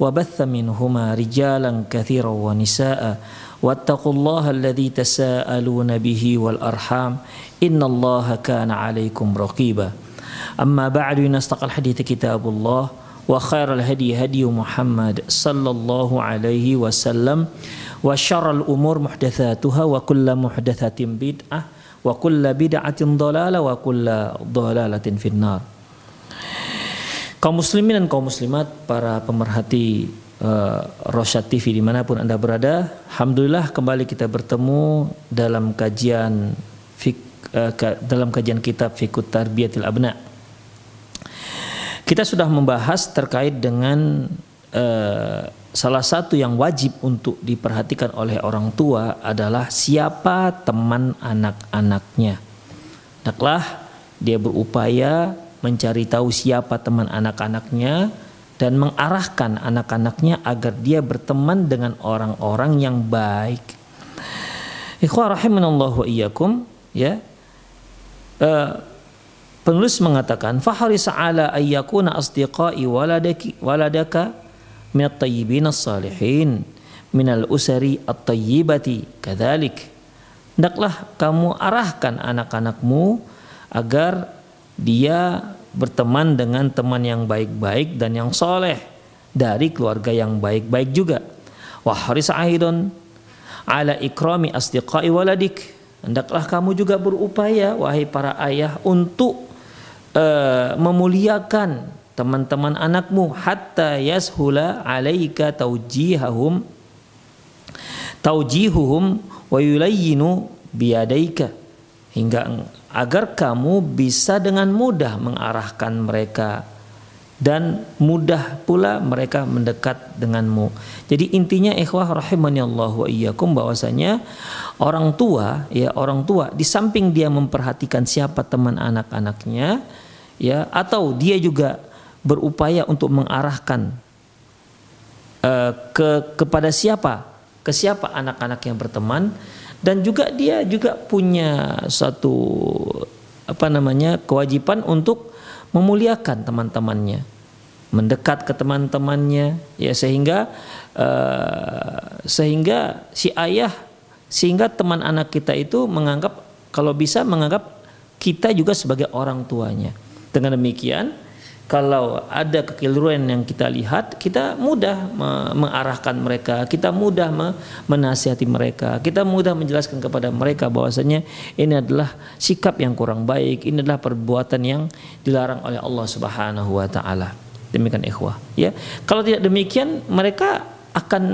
وبث منهما رجالا كثيرا ونساء واتقوا الله الذي تساءلون به والأرحام إن الله كان عليكم رقيبا. أما بعد نستقى الحديث كتاب الله وخير الهدي هدي محمد صلى الله عليه وسلم وشر الأمور محدثاتها وكل محدثة بدعة وكل بدعة ضلالة وكل ضلالة في النار. Kaum muslimin dan kaum muslimat, para pemerhati uh, Rosyad TV di mana pun anda berada, Alhamdulillah kembali kita bertemu dalam kajian fik, uh, dalam kajian kitab Fikut Tarbiyatil Abna. Kita sudah membahas terkait dengan uh, salah satu yang wajib untuk diperhatikan oleh orang tua adalah siapa teman anak-anaknya. Hendaklah dia berupaya mencari tahu siapa teman anak-anaknya dan mengarahkan anak-anaknya agar dia berteman dengan orang-orang yang baik. Ikhwah wa iyyakum ya. Uh, penulis mengatakan faharis ala ayyakuna asdiqai waladaki waladaka min at-tayyibin as-salihin min al-usari at-tayyibati kadzalik. Hendaklah kamu arahkan anak-anakmu agar dia berteman dengan teman yang baik-baik dan yang soleh dari keluarga yang baik-baik juga. Wah haris aidon ala ikrami asdiqai waladik. Hendaklah kamu juga berupaya wahai para ayah untuk uh, memuliakan teman-teman anakmu hatta yashula alaika taujihahum taujihuhum wa yulayyinu biyadaika hingga agar kamu bisa dengan mudah mengarahkan mereka dan mudah pula mereka mendekat denganmu. Jadi intinya ikhwah rahimani Allah wa iyyakum bahwasanya orang tua ya orang tua di samping dia memperhatikan siapa teman anak-anaknya ya atau dia juga berupaya untuk mengarahkan uh, ke kepada siapa ke siapa anak-anak yang berteman dan juga dia juga punya satu apa namanya kewajiban untuk memuliakan teman-temannya mendekat ke teman-temannya ya sehingga uh, sehingga si ayah sehingga teman anak kita itu menganggap kalau bisa menganggap kita juga sebagai orang tuanya. Dengan demikian kalau ada kekeliruan yang kita lihat, kita mudah mengarahkan mereka, kita mudah menasihati mereka, kita mudah menjelaskan kepada mereka bahwasanya ini adalah sikap yang kurang baik, ini adalah perbuatan yang dilarang oleh Allah Subhanahu wa taala. Demikian ikhwah, ya. Kalau tidak demikian, mereka akan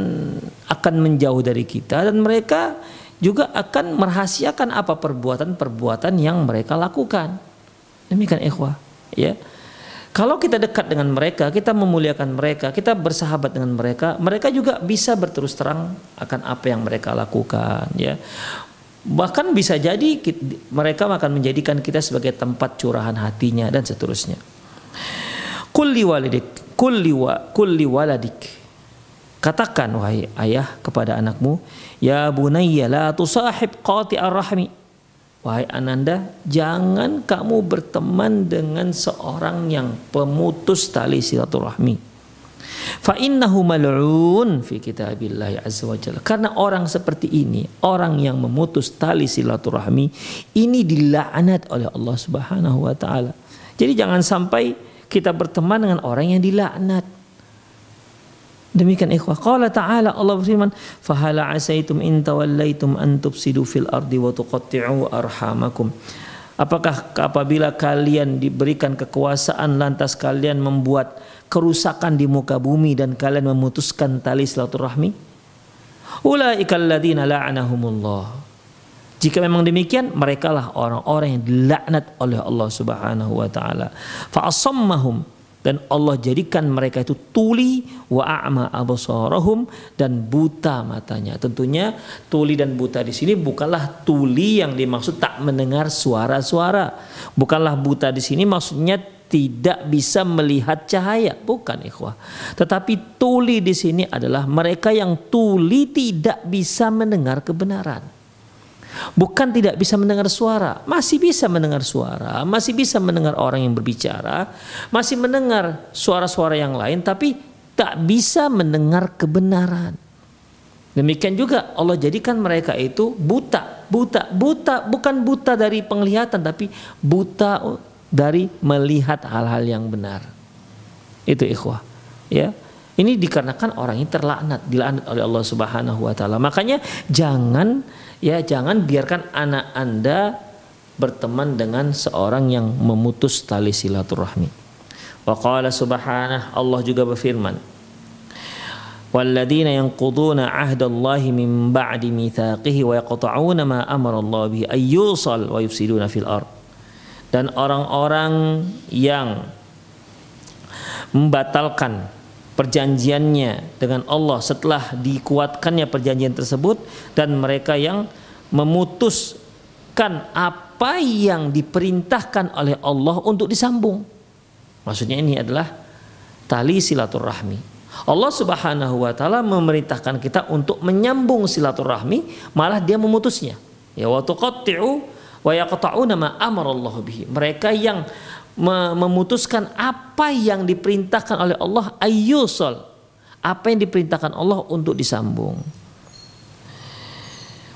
akan menjauh dari kita dan mereka juga akan merahasiakan apa perbuatan-perbuatan yang mereka lakukan. Demikian ikhwah, ya. Kalau kita dekat dengan mereka, kita memuliakan mereka, kita bersahabat dengan mereka, mereka juga bisa berterus terang akan apa yang mereka lakukan, ya. Bahkan bisa jadi mereka akan menjadikan kita sebagai tempat curahan hatinya dan seterusnya. Kulli walidik, kulli wa, kulli waladik. Katakan wahai ayah kepada anakmu, ya bunayya la tusahib qati'ar rahmi Wahai Ananda, jangan kamu berteman dengan seorang yang pemutus tali silaturahmi. Fa innahu mal'un fi kitabillah azza wa jalla. Karena orang seperti ini, orang yang memutus tali silaturahmi, ini dilaknat oleh Allah Subhanahu wa taala. Jadi jangan sampai kita berteman dengan orang yang dilaknat. Demikian ikhwah. Qala ta'ala Allah berfirman, "Fahala asaitum in tawallaitum an tufsidu fil ardi wa tuqatti'u arhamakum." Apakah apabila kalian diberikan kekuasaan lantas kalian membuat kerusakan di muka bumi dan kalian memutuskan tali silaturahmi? Ulaikal ladzina la'anahumullah. Jika memang demikian, merekalah orang-orang yang dilaknat oleh Allah Subhanahu wa taala. Fa asammahum dan Allah jadikan mereka itu tuli wa a'ma absarahum dan buta matanya. Tentunya tuli dan buta di sini bukanlah tuli yang dimaksud tak mendengar suara-suara. Bukanlah buta di sini maksudnya tidak bisa melihat cahaya, bukan ikhwah. Tetapi tuli di sini adalah mereka yang tuli tidak bisa mendengar kebenaran. Bukan tidak bisa mendengar suara, masih bisa mendengar suara, masih bisa mendengar orang yang berbicara, masih mendengar suara-suara yang lain, tapi tak bisa mendengar kebenaran. Demikian juga Allah jadikan mereka itu buta, buta, buta, bukan buta dari penglihatan, tapi buta dari melihat hal-hal yang benar. Itu ikhwah. Ya. Ini dikarenakan orang ini terlaknat, dilaknat oleh Allah Subhanahu wa taala. Makanya jangan ya jangan biarkan anak Anda berteman dengan seorang yang memutus tali silaturahmi. Wa qala subhanahu Allah juga berfirman والذين ينقضون عهد الله من بعد ميثاقه ويقطعون ما أمر الله به أن يوصل ويفسدون في الأرض dan orang-orang yang membatalkan perjanjiannya dengan Allah setelah dikuatkannya perjanjian tersebut dan mereka yang memutuskan apa yang diperintahkan oleh Allah untuk disambung. Maksudnya ini adalah tali silaturahmi. Allah Subhanahu wa taala memerintahkan kita untuk menyambung silaturahmi, malah dia memutusnya. Ya wa tuqatti'u wa yaqta'una ma amarallahu bihi. Mereka yang memutuskan apa yang diperintahkan oleh Allah ayyusal apa yang diperintahkan Allah untuk disambung.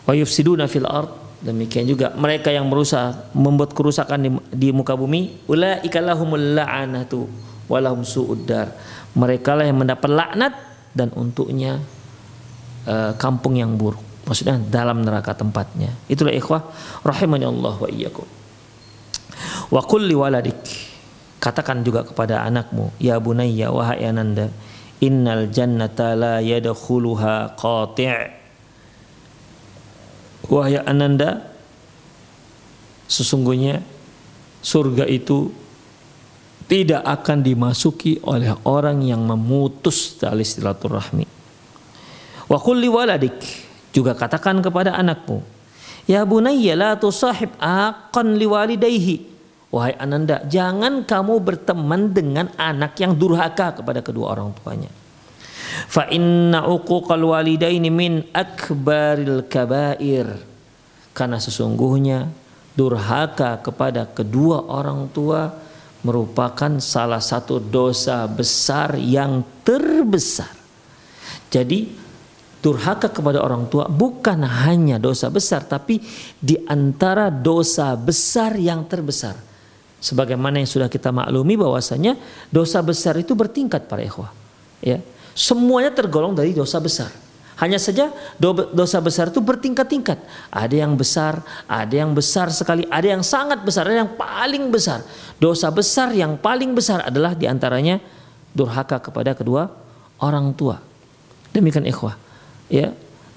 Wa yufsiduna fil ard. Demikian juga mereka yang berusaha membuat kerusakan di, di muka bumi. Ulaika lahumul la'anatu walahum su'uddar mereka lah yang mendapat laknat dan untuknya uh, kampung yang buruk. Maksudnya dalam neraka tempatnya. Itulah ikhwah rahimani Allah wa iyyakum Wa kulli waladik katakan juga kepada anakmu ya bunayya wahai ananda innal jannata la yadkhuluha qati' wahai ananda sesungguhnya surga itu tidak akan dimasuki oleh orang yang memutus tali silaturahmi. Wa kulli waladik juga katakan kepada anakmu, ya bunayya la tusahib aqan liwalidayhi Wahai Ananda, jangan kamu berteman dengan anak yang durhaka kepada kedua orang tuanya. Fa inna uquqal walidaini min akbaril kabair. Karena sesungguhnya durhaka kepada kedua orang tua merupakan salah satu dosa besar yang terbesar. Jadi durhaka kepada orang tua bukan hanya dosa besar tapi di antara dosa besar yang terbesar sebagaimana yang sudah kita maklumi bahwasanya dosa besar itu bertingkat para ikhwah. Ya. Semuanya tergolong dari dosa besar. Hanya saja dosa besar itu bertingkat-tingkat. Ada yang besar ada yang besar sekali ada yang sangat besar ada yang paling besar. Dosa besar yang paling besar adalah di antaranya durhaka kepada kedua orang tua. Demikian ikhwah. Ya.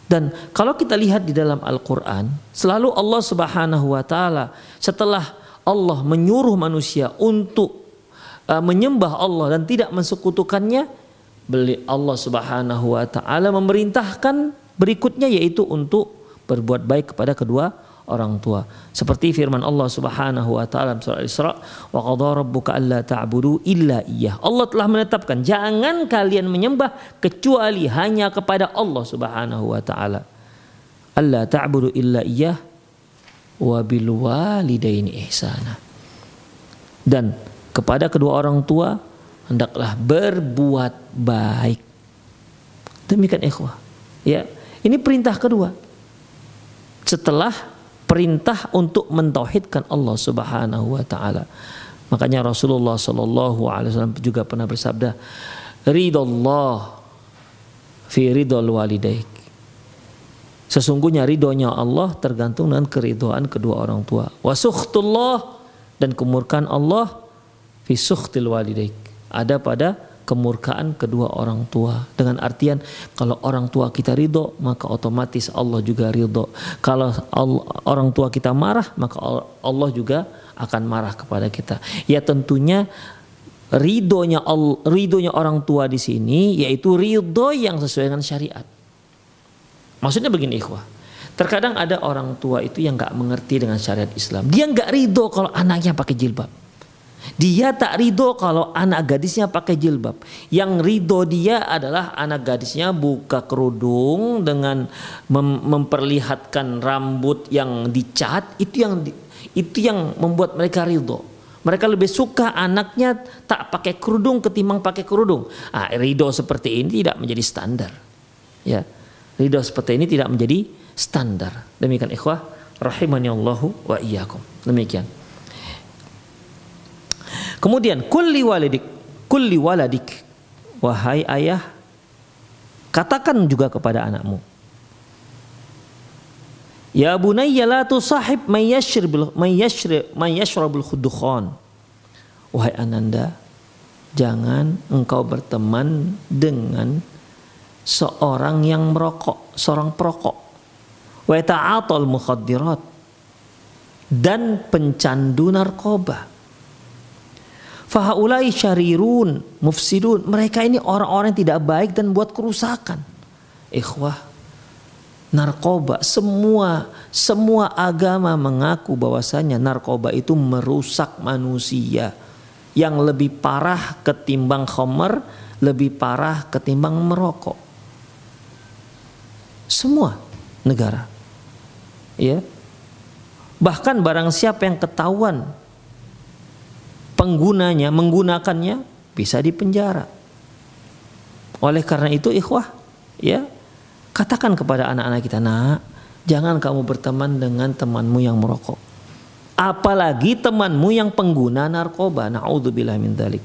Dan kalau kita lihat di dalam Al-Quran selalu Allah Subhanahu Wa Taala setelah Allah menyuruh manusia untuk uh, menyembah Allah dan tidak mensekutukannya, beli Allah Subhanahu wa taala memerintahkan berikutnya yaitu untuk berbuat baik kepada kedua orang tua. Seperti firman Allah Subhanahu wa taala surah Al-Isra, "Wa qadara rabbuka alla ta'budu illa iyyah." Allah telah menetapkan jangan kalian menyembah kecuali hanya kepada Allah Subhanahu wa taala. Alla ta'budu illa iyyah wa bil walidaini ihsana. Dan kepada kedua orang tua hendaklah berbuat baik. Demikian ikhwah. Ya, ini perintah kedua. Setelah perintah untuk mentauhidkan Allah Subhanahu wa taala. Makanya Rasulullah sallallahu alaihi wasallam juga pernah bersabda, "Ridallah fi ridhol walidaik. Sesungguhnya ridhonya Allah tergantung dengan keridhaan kedua orang tua. Wasukhtullah dan kemurkaan Allah fi sukhtil walidaik. Ada pada kemurkaan kedua orang tua. Dengan artian kalau orang tua kita ridho maka otomatis Allah juga ridho. Kalau Allah, orang tua kita marah maka Allah juga akan marah kepada kita. Ya tentunya ridhonya ridhonya orang tua di sini yaitu ridho yang sesuai dengan syariat. Maksudnya begini ikhwah. Terkadang ada orang tua itu yang nggak mengerti dengan syariat Islam. Dia nggak ridho kalau anaknya pakai jilbab. Dia tak ridho kalau anak gadisnya pakai jilbab. Yang ridho dia adalah anak gadisnya buka kerudung dengan mem memperlihatkan rambut yang dicat. Itu yang itu yang membuat mereka ridho. Mereka lebih suka anaknya tak pakai kerudung ketimbang pakai kerudung. Ah, ridho seperti ini tidak menjadi standar. Ya, ridho seperti ini tidak menjadi standar. Demikian ikhwah rahimani Allahu wa iyyakum. Demikian. Kemudian kulli walidik, kulli waladik. Wahai ayah, katakan juga kepada anakmu. Ya bunayya la tusahib may yashrabul may yashrab may yashrabul khudukhan. Wahai ananda, jangan engkau berteman dengan seorang yang merokok, seorang perokok. Wa ta'atul mukhaddirat dan pencandu narkoba. Fahaulai syarirun, mufsidun. Mereka ini orang-orang yang tidak baik dan buat kerusakan. Ikhwah, narkoba semua semua agama mengaku bahwasanya narkoba itu merusak manusia yang lebih parah ketimbang khamar lebih parah ketimbang merokok semua negara ya bahkan barang siapa yang ketahuan penggunanya menggunakannya bisa dipenjara. Oleh karena itu ikhwah, ya, katakan kepada anak-anak kita, "Nak, jangan kamu berteman dengan temanmu yang merokok." Apalagi temanmu yang pengguna narkoba. Nauzubillah min dzalik.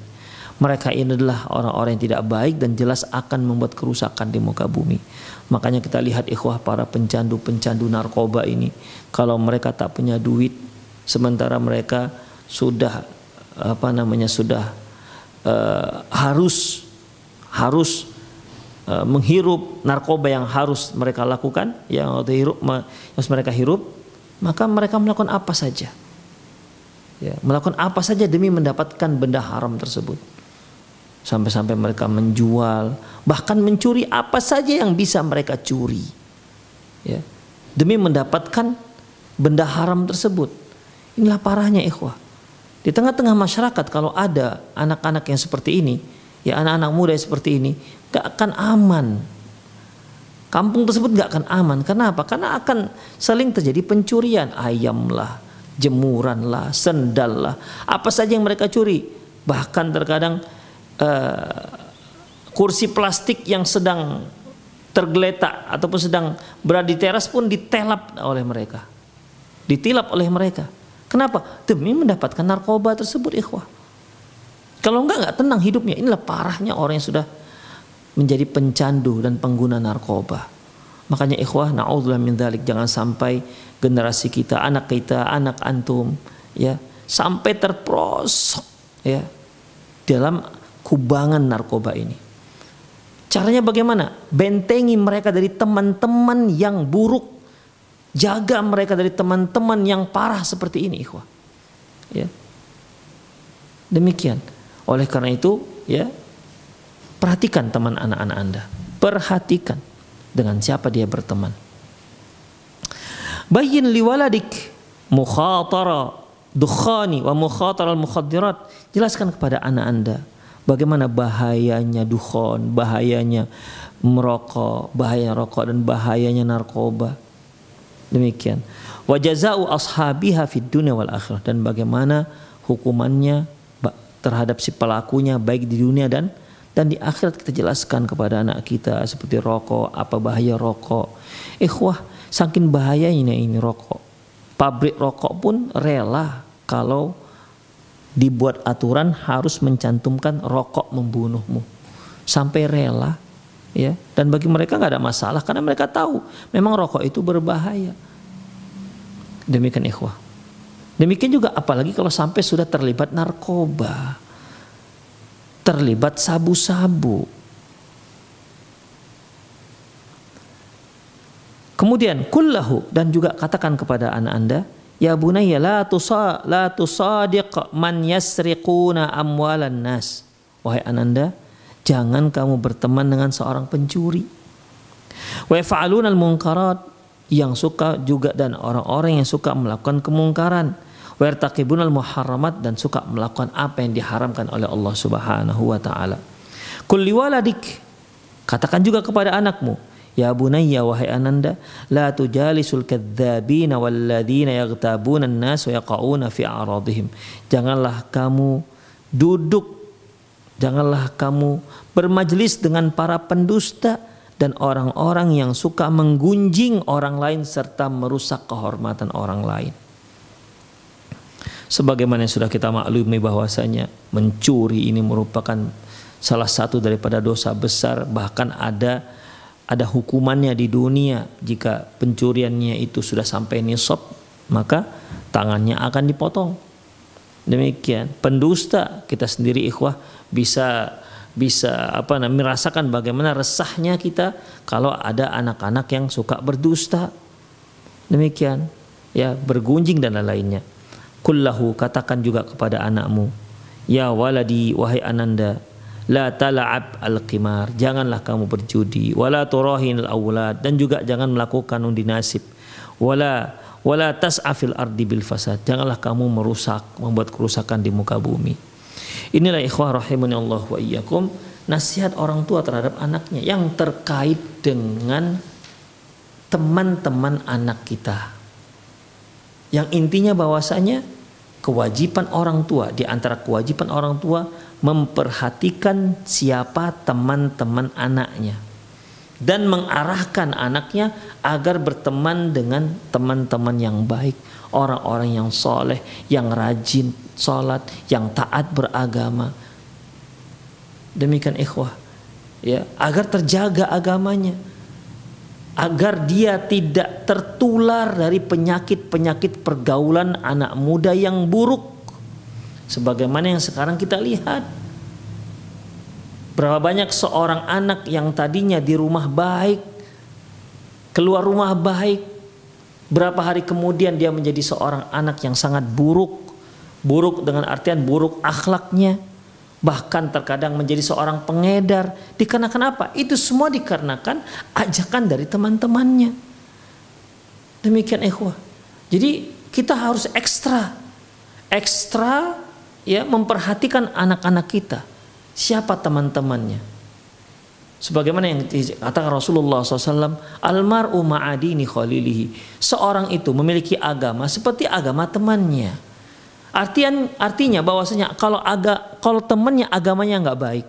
Mereka ini adalah orang-orang yang tidak baik dan jelas akan membuat kerusakan di muka bumi. Makanya kita lihat ikhwah para pencandu-pencandu narkoba ini. Kalau mereka tak punya duit, sementara mereka sudah apa namanya sudah uh, harus harus uh, menghirup narkoba yang harus mereka lakukan yang hirup harus mereka hirup maka mereka melakukan apa saja ya melakukan apa saja demi mendapatkan benda haram tersebut sampai-sampai mereka menjual bahkan mencuri apa saja yang bisa mereka curi ya demi mendapatkan benda haram tersebut inilah parahnya ikhwah di tengah-tengah masyarakat kalau ada anak-anak yang seperti ini, ya anak-anak muda yang seperti ini, gak akan aman. Kampung tersebut gak akan aman. Kenapa? Karena akan saling terjadi pencurian. Ayam lah, jemuran lah, sendal lah. Apa saja yang mereka curi. Bahkan terkadang uh, kursi plastik yang sedang tergeletak ataupun sedang berada di teras pun ditelap oleh mereka. Ditilap oleh mereka. Kenapa? Demi mendapatkan narkoba tersebut ikhwah. Kalau enggak enggak tenang hidupnya. Inilah parahnya orang yang sudah menjadi pencandu dan pengguna narkoba. Makanya ikhwah naudzubillah min dzalik jangan sampai generasi kita, anak kita, anak antum ya sampai terprosok ya dalam kubangan narkoba ini. Caranya bagaimana? Bentengi mereka dari teman-teman yang buruk Jaga mereka dari teman-teman yang parah seperti ini, ikhwah. Ya. Demikian. Oleh karena itu, ya, perhatikan teman anak-anak Anda. Perhatikan dengan siapa dia berteman. Bayin liwaladik mukhatara dukhani wa mukhatara al-mukhaddirat. Jelaskan kepada anak Anda bagaimana bahayanya dukhon, bahayanya merokok, bahaya rokok dan bahayanya narkoba. Demikian. Wa jazaa'u ashabiha fid dunya wal akhirah dan bagaimana hukumannya terhadap si pelakunya baik di dunia dan dan di akhirat kita jelaskan kepada anak kita seperti rokok, apa bahaya rokok. Ikhwah, saking bahayanya ini rokok. Pabrik rokok pun rela kalau dibuat aturan harus mencantumkan rokok membunuhmu. Sampai rela ya. Dan bagi mereka nggak ada masalah karena mereka tahu memang rokok itu berbahaya. Demikian ikhwah. Demikian juga apalagi kalau sampai sudah terlibat narkoba terlibat sabu-sabu. Kemudian kullahu dan juga katakan kepada anak anda ya bunayya la tusa la tusadiq man yasriquna amwalan nas wahai ananda Jangan kamu berteman dengan seorang pencuri. Wa al munkarat yang suka juga dan orang-orang yang suka melakukan kemungkaran. Wa al muharramat dan suka melakukan apa yang diharamkan oleh Allah Subhanahu wa taala. Kulli waladik katakan juga kepada anakmu Ya bunayya wahai ananda la tujalisul kadzabina walladzina yaghtabuna an-nas wa yaqauna fi a'radihim. Janganlah kamu duduk Janganlah kamu bermajlis dengan para pendusta dan orang-orang yang suka menggunjing orang lain serta merusak kehormatan orang lain. Sebagaimana yang sudah kita maklumi bahwasanya mencuri ini merupakan salah satu daripada dosa besar bahkan ada ada hukumannya di dunia. Jika pencuriannya itu sudah sampai nisab maka tangannya akan dipotong. Demikian. Pendusta kita sendiri ikhwah bisa bisa apa namanya merasakan bagaimana resahnya kita kalau ada anak-anak yang suka berdusta. Demikian. Ya bergunjing dan lain-lainnya. Kullahu katakan juga kepada anakmu ya waladi wahai ananda la tala'ab al-qimar. Janganlah kamu berjudi. Wala turahin al-awlad. Dan juga jangan melakukan undi nasib wala wala tas'afil ardi bil fasad. Janganlah kamu merusak membuat kerusakan di muka bumi. Inilah ikhwah rahimani Allah wa iyyakum. Nasihat orang tua terhadap anaknya yang terkait dengan teman-teman anak kita. Yang intinya bahwasanya kewajiban orang tua di antara kewajiban orang tua memperhatikan siapa teman-teman anaknya dan mengarahkan anaknya agar berteman dengan teman-teman yang baik, orang-orang yang soleh, yang rajin sholat, yang taat beragama. Demikian ikhwah, ya agar terjaga agamanya, agar dia tidak tertular dari penyakit-penyakit pergaulan anak muda yang buruk, sebagaimana yang sekarang kita lihat Berapa banyak seorang anak yang tadinya di rumah baik, keluar rumah baik, berapa hari kemudian dia menjadi seorang anak yang sangat buruk, buruk dengan artian buruk akhlaknya, bahkan terkadang menjadi seorang pengedar. Dikarenakan apa? Itu semua dikarenakan ajakan dari teman-temannya. Demikian ikhwah. Jadi kita harus ekstra, ekstra ya memperhatikan anak-anak kita siapa teman-temannya. Sebagaimana yang dikatakan Rasulullah SAW, almaru ma'adini khalilihi. Seorang itu memiliki agama seperti agama temannya. Artian, artinya bahwasanya kalau aga, kalau temannya agamanya nggak baik,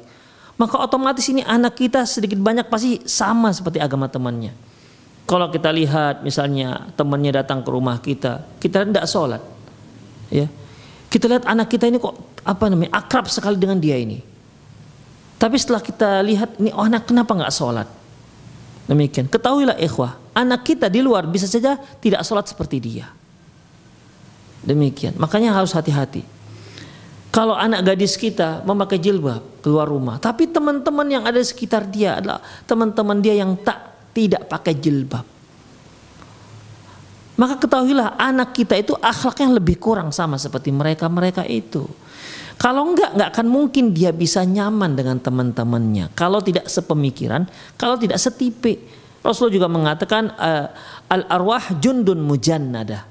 maka otomatis ini anak kita sedikit banyak pasti sama seperti agama temannya. Kalau kita lihat misalnya temannya datang ke rumah kita, kita tidak sholat, ya, kita lihat anak kita ini kok apa namanya akrab sekali dengan dia ini tapi setelah kita lihat ini oh anak kenapa nggak sholat? Demikian. Ketahuilah ikhwah, anak kita di luar bisa saja tidak sholat seperti dia. Demikian. Makanya harus hati-hati. Kalau anak gadis kita memakai jilbab keluar rumah, tapi teman-teman yang ada di sekitar dia adalah teman-teman dia yang tak tidak pakai jilbab. Maka ketahuilah anak kita itu akhlaknya lebih kurang sama seperti mereka-mereka itu. Kalau enggak, enggak akan mungkin dia bisa nyaman dengan teman-temannya. Kalau tidak sepemikiran, kalau tidak setipe. Rasulullah juga mengatakan uh, al arwah jundun mujannada.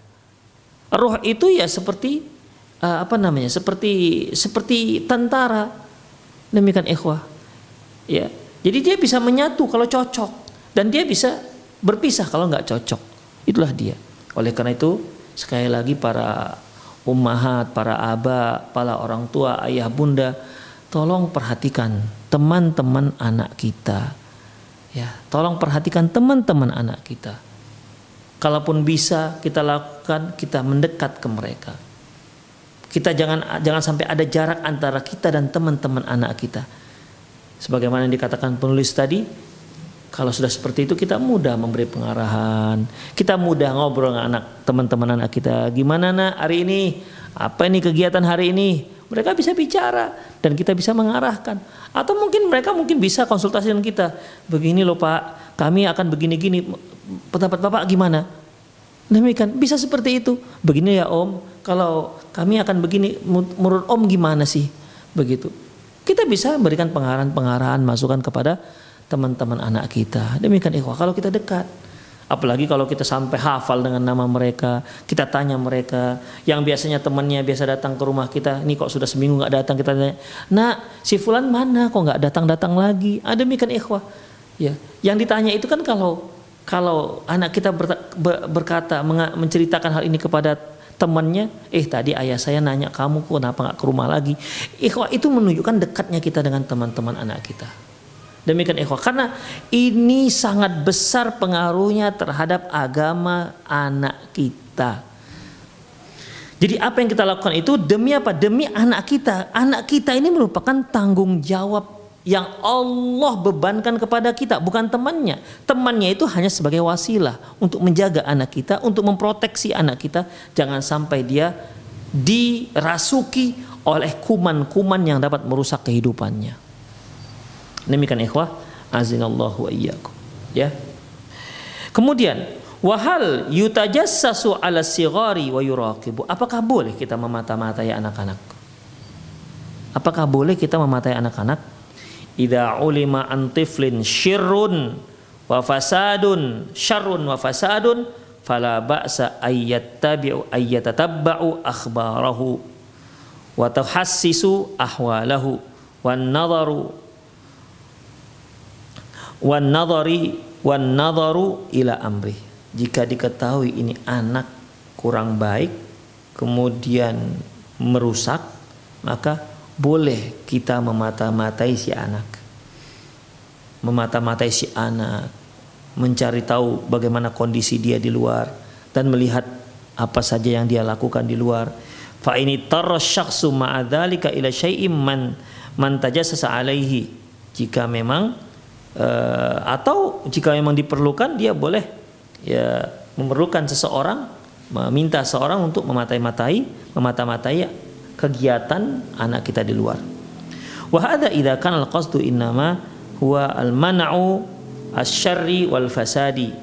Roh itu ya seperti uh, apa namanya? Seperti seperti tentara. Demikian ikhwah. Ya. Jadi dia bisa menyatu kalau cocok dan dia bisa berpisah kalau enggak cocok. Itulah dia. Oleh karena itu sekali lagi para ummahat, para aba, para orang tua, ayah bunda, tolong perhatikan teman-teman anak kita. Ya, tolong perhatikan teman-teman anak kita. Kalaupun bisa kita lakukan, kita mendekat ke mereka. Kita jangan jangan sampai ada jarak antara kita dan teman-teman anak kita. Sebagaimana yang dikatakan penulis tadi, Kalau sudah seperti itu kita mudah memberi pengarahan. Kita mudah ngobrol dengan anak teman-teman anak kita. Gimana nak hari ini? Apa ini kegiatan hari ini? Mereka bisa bicara dan kita bisa mengarahkan. Atau mungkin mereka mungkin bisa konsultasi dengan kita. Begini loh Pak, kami akan begini-gini. Pendapat Bapak gimana? Demikian bisa seperti itu. Begini ya Om, kalau kami akan begini menurut Om gimana sih? Begitu. Kita bisa memberikan pengarahan-pengarahan masukan kepada teman-teman anak kita. Demikian ikhwah kalau kita dekat. Apalagi kalau kita sampai hafal dengan nama mereka, kita tanya mereka, yang biasanya temannya biasa datang ke rumah kita, ini kok sudah seminggu nggak datang, kita tanya, nak si Fulan mana kok nggak datang-datang lagi? Ada demikian ikhwah. Ya, yang ditanya itu kan kalau kalau anak kita berkata menceritakan hal ini kepada temannya, eh tadi ayah saya nanya kamu kok kenapa nggak ke rumah lagi? Ikhwah itu menunjukkan dekatnya kita dengan teman-teman anak kita. Demikian ikhwah karena ini sangat besar pengaruhnya terhadap agama anak kita. Jadi apa yang kita lakukan itu demi apa? Demi anak kita. Anak kita ini merupakan tanggung jawab yang Allah bebankan kepada kita, bukan temannya. Temannya itu hanya sebagai wasilah untuk menjaga anak kita, untuk memproteksi anak kita, jangan sampai dia dirasuki oleh kuman-kuman yang dapat merusak kehidupannya. Demikian ikhwah, azinallahu wa iyyakum. Ya. Kemudian, wahal yutajassasu ala sigari wa yuraqibu. Apakah boleh kita memata-matai anak-anak? Apakah boleh kita mematai anak-anak? Idza ulima antiflin syirrun wa fasadun syarrun wa fasadun fala ba'sa ayyattabi'u ayyatatabba'u akhbarahu wa tahassisu ahwalahu wan nadharu wan nadhari wan nadharu ila amri. Jika diketahui ini anak kurang baik kemudian merusak maka boleh kita memata-matai si anak. Memata-matai si anak mencari tahu bagaimana kondisi dia di luar dan melihat apa saja yang dia lakukan di luar. Fa ini tarasyakhsu ma'adzalika ila syai'im man man tajassasa alaihi. Jika memang uh, atau jika memang diperlukan dia boleh ya memerlukan seseorang meminta seorang untuk mematai-matai memata-matai kegiatan anak kita di luar. Wa hadza idza kana al-qasdu innama huwa al-man'u asy wal fasadi.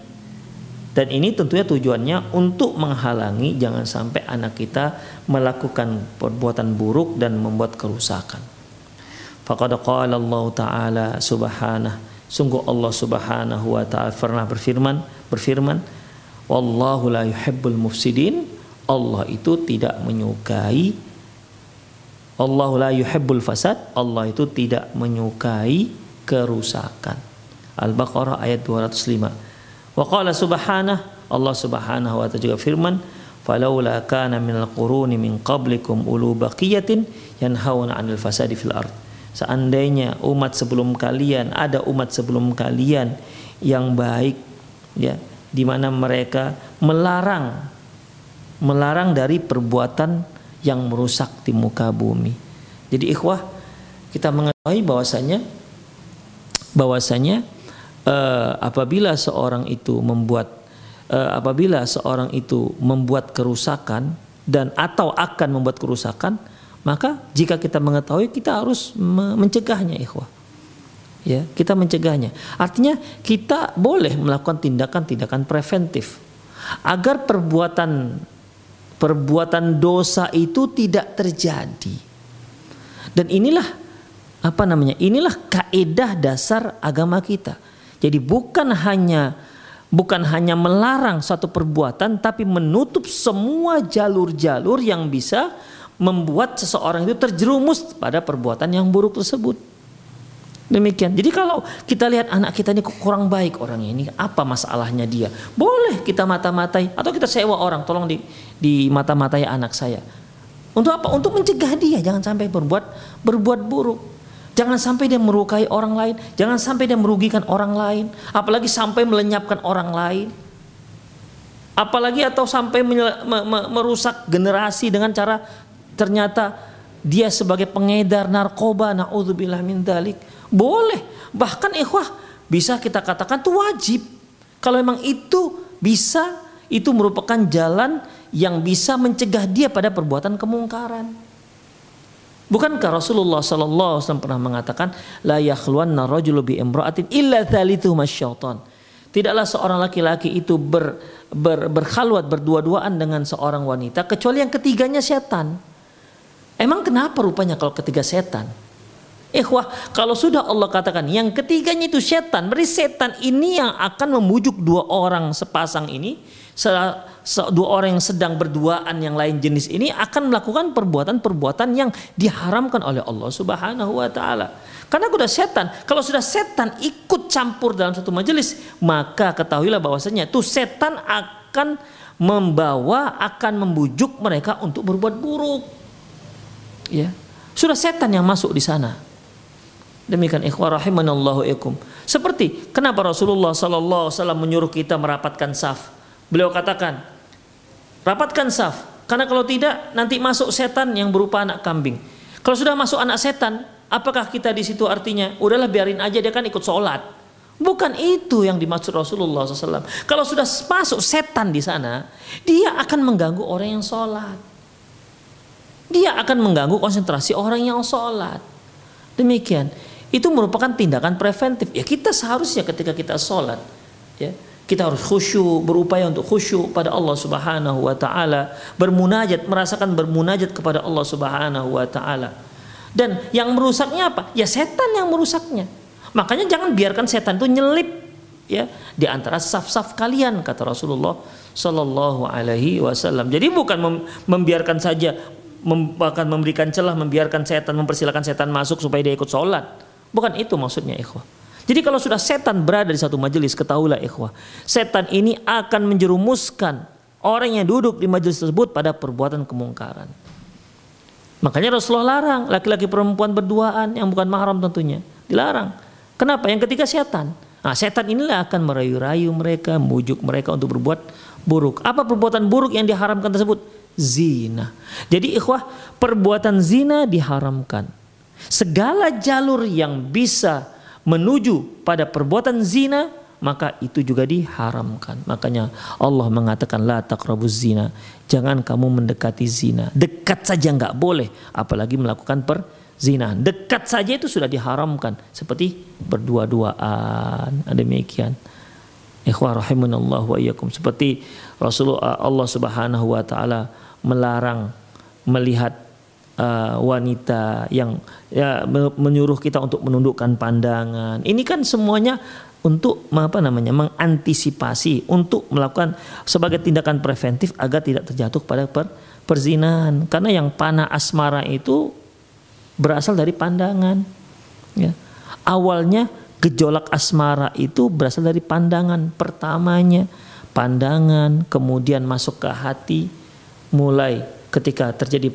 Dan ini tentunya tujuannya untuk menghalangi jangan sampai anak kita melakukan perbuatan buruk dan membuat kerusakan. Faqad Allah Ta'ala subhanahu Sungguh Allah Subhanahu wa taala pernah berfirman, berfirman, "Wallahu la yuhibbul mufsidin." Allah itu tidak menyukai Allah la yuhibbul fasad. Allah itu tidak menyukai kerusakan. Al-Baqarah ayat 205. Wa qala subhanahu Allah Subhanahu wa taala juga firman, "Falaula kana minal quruni min qablikum ulu baqiyatin yanhauna 'anil fasadi fil ardh." Seandainya umat sebelum kalian ada umat sebelum kalian yang baik ya di mana mereka melarang melarang dari perbuatan yang merusak di muka bumi. Jadi ikhwah kita mengetahui bahwasanya bahwasanya uh, apabila seorang itu membuat uh, apabila seorang itu membuat kerusakan dan atau akan membuat kerusakan maka jika kita mengetahui kita harus mencegahnya ikhwah. Ya, kita mencegahnya. Artinya kita boleh melakukan tindakan-tindakan preventif agar perbuatan perbuatan dosa itu tidak terjadi. Dan inilah apa namanya? Inilah kaedah dasar agama kita. Jadi bukan hanya bukan hanya melarang suatu perbuatan tapi menutup semua jalur-jalur yang bisa membuat seseorang itu terjerumus pada perbuatan yang buruk tersebut. Demikian. Jadi kalau kita lihat anak kita ini kurang baik orang ini, apa masalahnya dia? Boleh kita mata-matai atau kita sewa orang, tolong di di mata-matai anak saya. Untuk apa? Untuk mencegah dia jangan sampai berbuat berbuat buruk. Jangan sampai dia merukai orang lain, jangan sampai dia merugikan orang lain, apalagi sampai melenyapkan orang lain. Apalagi atau sampai merusak generasi dengan cara ternyata dia sebagai pengedar narkoba naudzubillah min dalik boleh bahkan ikhwah bisa kita katakan itu wajib. Kalau memang itu bisa, itu merupakan jalan yang bisa mencegah dia pada perbuatan kemungkaran. Bukankah Rasulullah sallallahu alaihi wasallam pernah mengatakan la yakhluwanna rajulu bi imra'atin illa thalithu masyaitan. Tidaklah seorang laki-laki itu ber, ber, berkhalwat berdua-duaan dengan seorang wanita kecuali yang ketiganya setan. Emang kenapa rupanya kalau ketiga setan? Ikhwah, kalau sudah Allah katakan yang ketiganya itu setan, berarti setan ini yang akan memujuk dua orang sepasang ini, dua orang yang sedang berduaan yang lain jenis ini akan melakukan perbuatan-perbuatan yang diharamkan oleh Allah Subhanahu wa taala. Karena sudah setan, kalau sudah setan ikut campur dalam satu majelis, maka ketahuilah bahwasanya itu setan akan membawa akan membujuk mereka untuk berbuat buruk. Ya. Sudah setan yang masuk di sana. Demikian ikhwah rahimanallahu ikum. Seperti kenapa Rasulullah sallallahu wasallam menyuruh kita merapatkan saf. Beliau katakan, rapatkan saf karena kalau tidak nanti masuk setan yang berupa anak kambing. Kalau sudah masuk anak setan, apakah kita di situ artinya udahlah biarin aja dia kan ikut sholat. Bukan itu yang dimaksud Rasulullah SAW. Kalau sudah masuk setan di sana, dia akan mengganggu orang yang sholat. Dia akan mengganggu konsentrasi orang yang sholat. Demikian itu merupakan tindakan preventif. Ya kita seharusnya ketika kita sholat, ya kita harus khusyuk, berupaya untuk khusyuk pada Allah Subhanahu wa taala, bermunajat, merasakan bermunajat kepada Allah Subhanahu wa taala. Dan yang merusaknya apa? Ya setan yang merusaknya. Makanya jangan biarkan setan itu nyelip ya di antara saf-saf kalian kata Rasulullah Shallallahu alaihi wasallam. Jadi bukan membiarkan saja bahkan memberikan celah membiarkan setan mempersilahkan setan masuk supaya dia ikut sholat Bukan itu maksudnya ikhwah. Jadi kalau sudah setan berada di satu majelis, ketahuilah ikhwah. Setan ini akan menjerumuskan orang yang duduk di majelis tersebut pada perbuatan kemungkaran. Makanya Rasulullah larang laki-laki perempuan berduaan yang bukan mahram tentunya. Dilarang. Kenapa? Yang ketiga setan. Nah, setan inilah akan merayu-rayu mereka, membujuk mereka untuk berbuat buruk. Apa perbuatan buruk yang diharamkan tersebut? Zina. Jadi ikhwah, perbuatan zina diharamkan segala jalur yang bisa menuju pada perbuatan zina maka itu juga diharamkan. Makanya Allah mengatakan la taqrabuz zina. Jangan kamu mendekati zina. Dekat saja nggak boleh, apalagi melakukan perzinahan. Dekat saja itu sudah diharamkan seperti berdua-duaan. Demikian. Ikhwah rahimanallah wa iyyakum. Seperti Rasulullah Allah Subhanahu wa taala melarang melihat uh, wanita yang ya menyuruh kita untuk menundukkan pandangan. Ini kan semuanya untuk apa namanya mengantisipasi untuk melakukan sebagai tindakan preventif agar tidak terjatuh pada per, perzinahan. Karena yang panah asmara itu berasal dari pandangan. Ya. Awalnya gejolak asmara itu berasal dari pandangan pertamanya pandangan kemudian masuk ke hati mulai ketika terjadi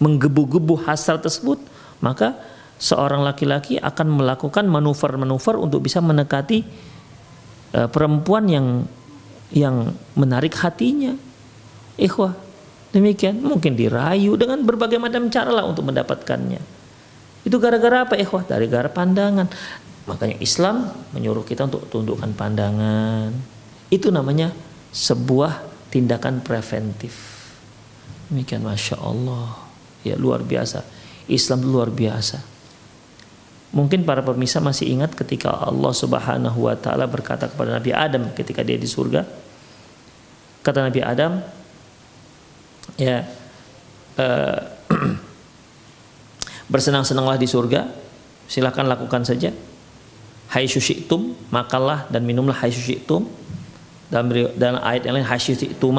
menggebu-gebu hasrat tersebut, maka seorang laki-laki akan melakukan manuver-manuver untuk bisa mendekati uh, perempuan yang yang menarik hatinya. Ikhwah, demikian mungkin dirayu dengan berbagai macam cara lah untuk mendapatkannya. Itu gara-gara apa ikhwah? Dari gara pandangan. Makanya Islam menyuruh kita untuk tundukkan pandangan. Itu namanya sebuah tindakan preventif. Demikian Masya Allah. Ya luar biasa. Islam luar biasa. Mungkin para pemirsa masih ingat ketika Allah Subhanahu wa taala berkata kepada Nabi Adam ketika dia di surga? Kata Nabi Adam ya uh, bersenang-senanglah di surga. Silahkan lakukan saja. Hai syusyitum makanlah dan minumlah hai syusyitum dalam dalam ayat yang lain hai syusyitum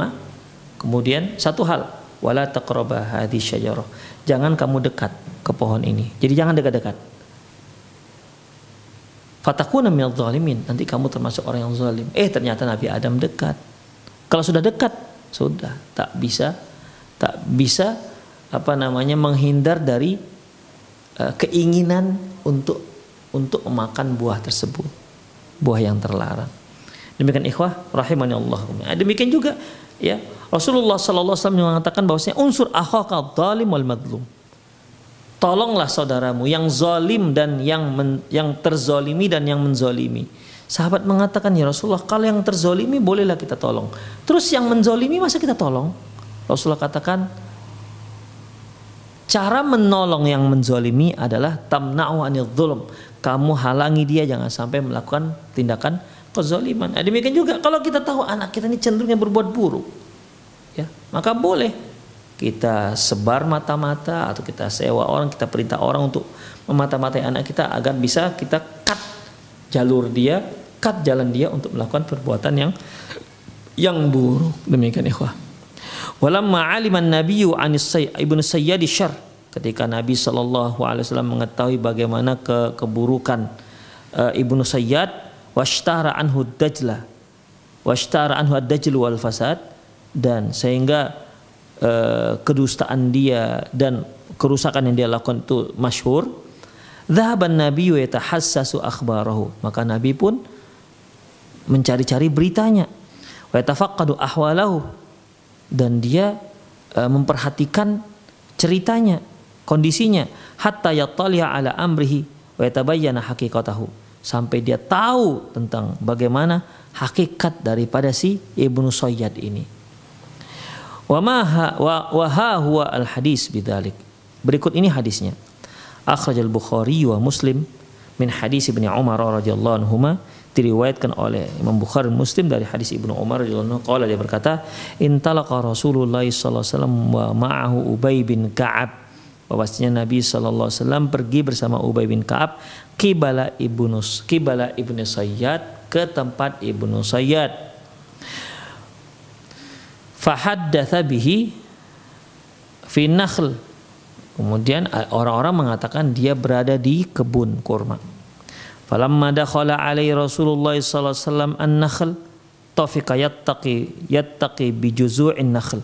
kemudian satu hal wala. Jangan kamu dekat ke pohon ini. Jadi jangan dekat-dekat. Fatakuna zalimin. Nanti kamu termasuk orang yang zalim. Eh ternyata Nabi Adam dekat. Kalau sudah dekat, sudah tak bisa tak bisa apa namanya menghindar dari uh, keinginan untuk untuk memakan buah tersebut. Buah yang terlarang. Demikian ikhwah rahimani Allah. Demikian juga ya Rasulullah sallallahu alaihi wasallam mengatakan bahwasanya unsur akhaka zalim wal madlum. Tolonglah saudaramu yang zalim dan yang men, yang terzolimi dan yang menzolimi. Sahabat mengatakan ya Rasulullah kalau yang terzolimi bolehlah kita tolong. Terus yang menzolimi masa kita tolong? Rasulullah katakan cara menolong yang menzolimi adalah tamna'u anil zulm. Kamu halangi dia jangan sampai melakukan tindakan kezoliman. Nah, demikian juga kalau kita tahu anak kita ini cenderungnya berbuat buruk, ya maka boleh kita sebar mata-mata atau kita sewa orang, kita perintah orang untuk memata-matai anak kita agar bisa kita cut jalur dia, cut jalan dia untuk melakukan perbuatan yang yang buruk. Demikian ikhwah. Walamma aliman nabiyyu anis ibnu sayyid syar ketika Nabi sallallahu alaihi wasallam mengetahui bagaimana ke keburukan uh, ibnu sayyid washtara anhu dajla washtara anhu ad-dajl wal fasad dan sehingga uh, kedustaan dia dan kerusakan yang dia lakukan itu masyhur Dhahaban Nabi yatahassasu akhbarahu. Maka Nabi pun mencari-cari beritanya. Wa yatafaqqadu ahwalahu. Dan dia e, memperhatikan ceritanya, kondisinya hatta yattali'a ala amrihi wa yatabayyana haqiqatahu. Sampai dia tahu tentang bagaimana hakikat daripada si Ibnu Sayyad ini. Wa ma wa huwa al hadis bidzalik. Berikut ini hadisnya. Akhraj al-Bukhari wa Muslim min hadis Ibnu Umar radhiyallahu anhu diriwayatkan oleh Imam Bukhari Muslim dari hadis Ibnu Umar radhiyallahu anhu. Dia berkata intalaqa Rasulullah sallallahu alaihi wasallam wa ma'ahu Ubay bin Ka'ab. Bahwasanya Nabi sallallahu alaihi wasallam pergi bersama Ubay bin Ka'ab kibala Ibnu kibala Ibnu Sayyad ke tempat Ibnu Sayyad fahaddatha bihi fi nakhl Kemudian orang-orang mengatakan dia berada di kebun kurma. Falamma dakhala alaihi Rasulullah sallallahu alaihi wasallam an-nakhl tafika yattaqi yattaqi bi juzu'in nakhl.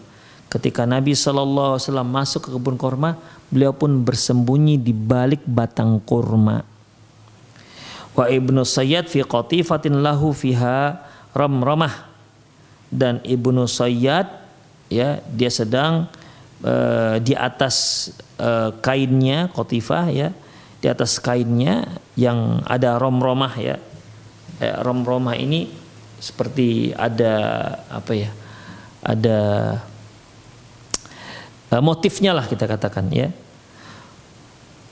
Ketika Nabi sallallahu alaihi wasallam masuk ke kebun kurma, beliau pun bersembunyi di balik batang kurma. Wa Ibnu Sayyad fi qatifatin lahu fiha ramramah. Dan Ibnu Sayyad ya dia sedang uh, di atas uh, kainnya kotifah ya di atas kainnya yang ada rom-romah ya. Eh, rom-romah ini seperti ada apa ya ada uh, motifnya lah kita katakan ya.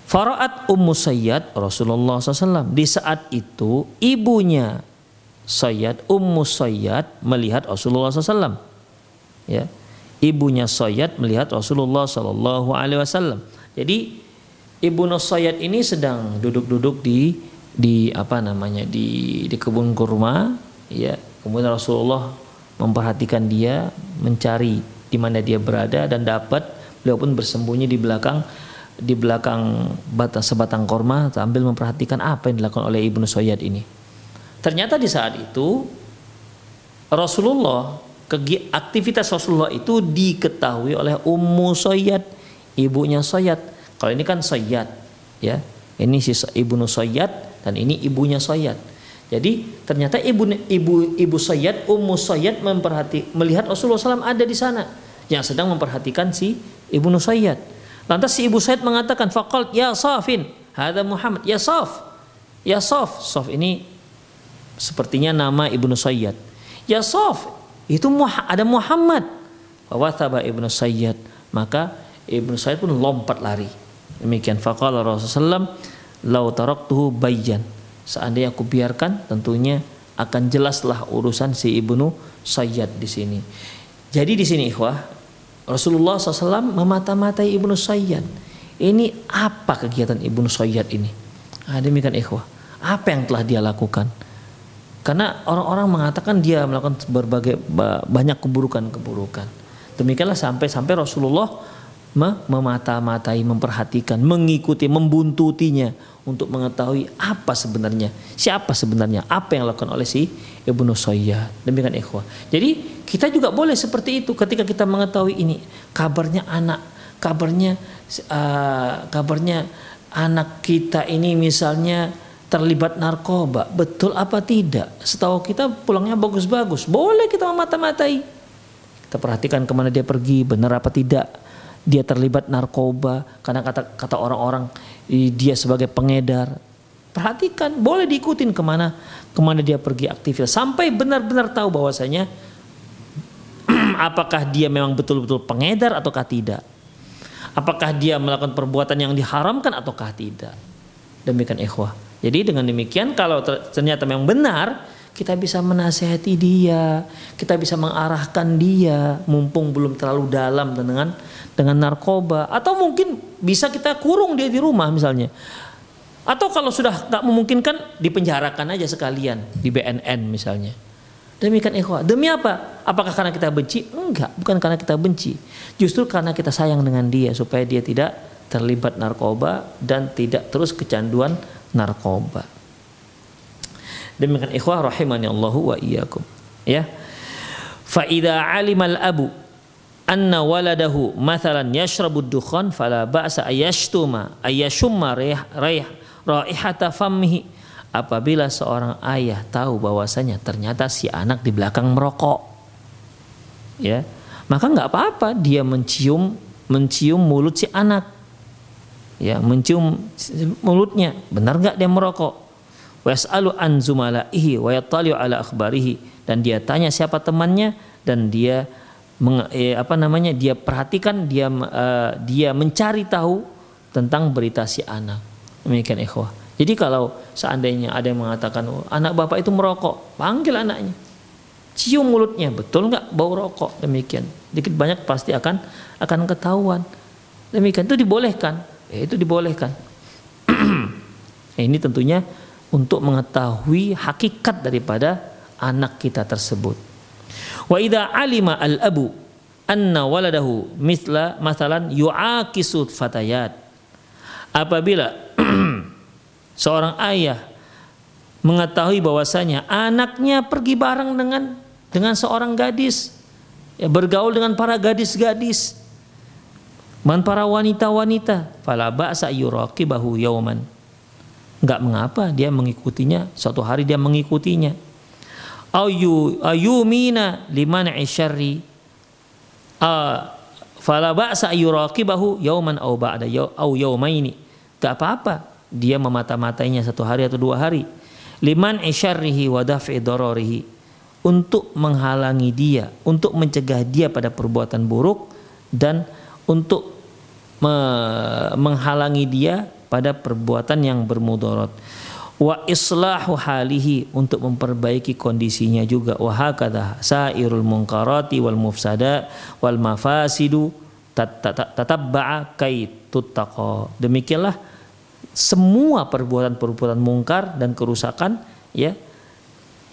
Faraat Ummu Sayyad Rasulullah SAW di saat itu ibunya Sayyad Ummu Sayyad melihat Rasulullah SAW ya ibunya Sayyad melihat Rasulullah Shallallahu Alaihi Wasallam. Jadi ibu Sayyad ini sedang duduk-duduk di di apa namanya di di kebun kurma, ya. Kemudian Rasulullah memperhatikan dia, mencari di mana dia berada dan dapat beliau pun bersembunyi di belakang di belakang batang sebatang korma sambil memperhatikan apa yang dilakukan oleh ibnu Sayyad ini. Ternyata di saat itu Rasulullah aktivitas Rasulullah itu diketahui oleh Ummu Sayyad, ibunya Sayyad. Kalau ini kan Sayyad, ya. Ini si ibnu Sayyad dan ini ibunya Sayyad. Jadi ternyata ibu ibu ibu Sayyad, Ummu Sayyad memperhati melihat Rasulullah SAW ada di sana yang sedang memperhatikan si ibnu Sayyad. Lantas si ibu Sayyad mengatakan, "Faqalt ya Safin, ada Muhammad, ya Saf." Ya Saf, Saf ini sepertinya nama ibnu Sayyad. Ya Saf, itu ada Muhammad. Wathaba ibnu Sayyid. Maka ibnu Sayyid pun lompat lari. Demikian faqala Rasulullah lau taraktuhu bayyan. Seandainya aku biarkan tentunya akan jelaslah urusan si ibnu Sayyid di sini. Jadi di sini ikhwah Rasulullah SAW memata-matai ibnu Sayyid. Ini apa kegiatan ibnu Sayyid ini? Nah, demikian ikhwah. Apa yang telah dia lakukan? Karena orang-orang mengatakan dia melakukan berbagai banyak keburukan-keburukan. Demikianlah sampai-sampai Rasulullah memata-matai, memperhatikan, mengikuti, membuntutinya untuk mengetahui apa sebenarnya, siapa sebenarnya, apa yang dilakukan oleh si Ibnu Sayyad. Demikian ikhwah. Jadi kita juga boleh seperti itu ketika kita mengetahui ini kabarnya anak, kabarnya uh, kabarnya anak kita ini misalnya terlibat narkoba, betul apa tidak? Setahu kita pulangnya bagus-bagus, boleh kita memata-matai. Kita perhatikan ke mana dia pergi, benar apa tidak? Dia terlibat narkoba, karena kata kata orang-orang dia sebagai pengedar, Perhatikan, boleh diikutin ke mana ke mana dia pergi aktivitas sampai benar-benar tahu bahwasanya apakah dia memang betul-betul pengedar ataukah tidak. Apakah dia melakukan perbuatan yang diharamkan ataukah tidak. Demikian ikhwah. Jadi dengan demikian kalau ternyata memang benar kita bisa menasehati dia, kita bisa mengarahkan dia mumpung belum terlalu dalam dengan dengan narkoba atau mungkin bisa kita kurung dia di rumah misalnya atau kalau sudah tak memungkinkan dipenjarakan aja sekalian di BNN misalnya. Demikian ikhwah. Demi apa? Apakah karena kita benci? Enggak, bukan karena kita benci. Justru karena kita sayang dengan dia supaya dia tidak terlibat narkoba dan tidak terus kecanduan narkoba. Demikian ikhwah rahimani Allahu wa iyyakum. Ya. Fa idza alimal abu anna waladahu mathalan yashrabu dukhan fala ba'sa ayashtuma ayashumma rayh rayh raihata fammihi apabila seorang ayah tahu bahwasanya ternyata si anak di belakang merokok ya maka nggak apa-apa dia mencium mencium mulut si anak ya mencium mulutnya benar nggak dia merokok wasalu an zumalaihi wa yattali'u ala akhbarihi dan dia tanya siapa temannya dan dia meng, eh, apa namanya dia perhatikan dia uh, dia mencari tahu tentang berita si anak Demikian ikhwah. Jadi kalau seandainya ada yang mengatakan oh, anak bapak itu merokok, panggil anaknya. Cium mulutnya, betul nggak bau rokok? Demikian. Dikit banyak pasti akan akan ketahuan. Demikian itu dibolehkan. Ya, itu dibolehkan. nah, ini tentunya untuk mengetahui hakikat daripada anak kita tersebut. Wa idza alima al abu anna waladahu mithla masalan yu'akisu fatayat. Apabila seorang ayah mengetahui bahwasanya anaknya pergi bareng dengan dengan seorang gadis ya, bergaul dengan para gadis-gadis man para wanita-wanita fala ba'sa yuraqibahu yauman. Enggak mengapa dia mengikutinya suatu hari dia mengikutinya. Ayu ayumina liman isyarri fala ba'sa yuraqibahu yauman au ba'da au yaumaini. Enggak apa-apa dia memata-matainya satu hari atau dua hari. Liman isyarrihi wa daf'i untuk menghalangi dia untuk mencegah dia pada perbuatan buruk dan untuk me menghalangi dia pada perbuatan yang bermudarat. Wa islahu halihi untuk memperbaiki kondisinya juga. Wa hakadha sairul munkarati wal mufsada wal mafasidu tatabba'a kai tuttaqa. Demikianlah semua perbuatan-perbuatan mungkar dan kerusakan ya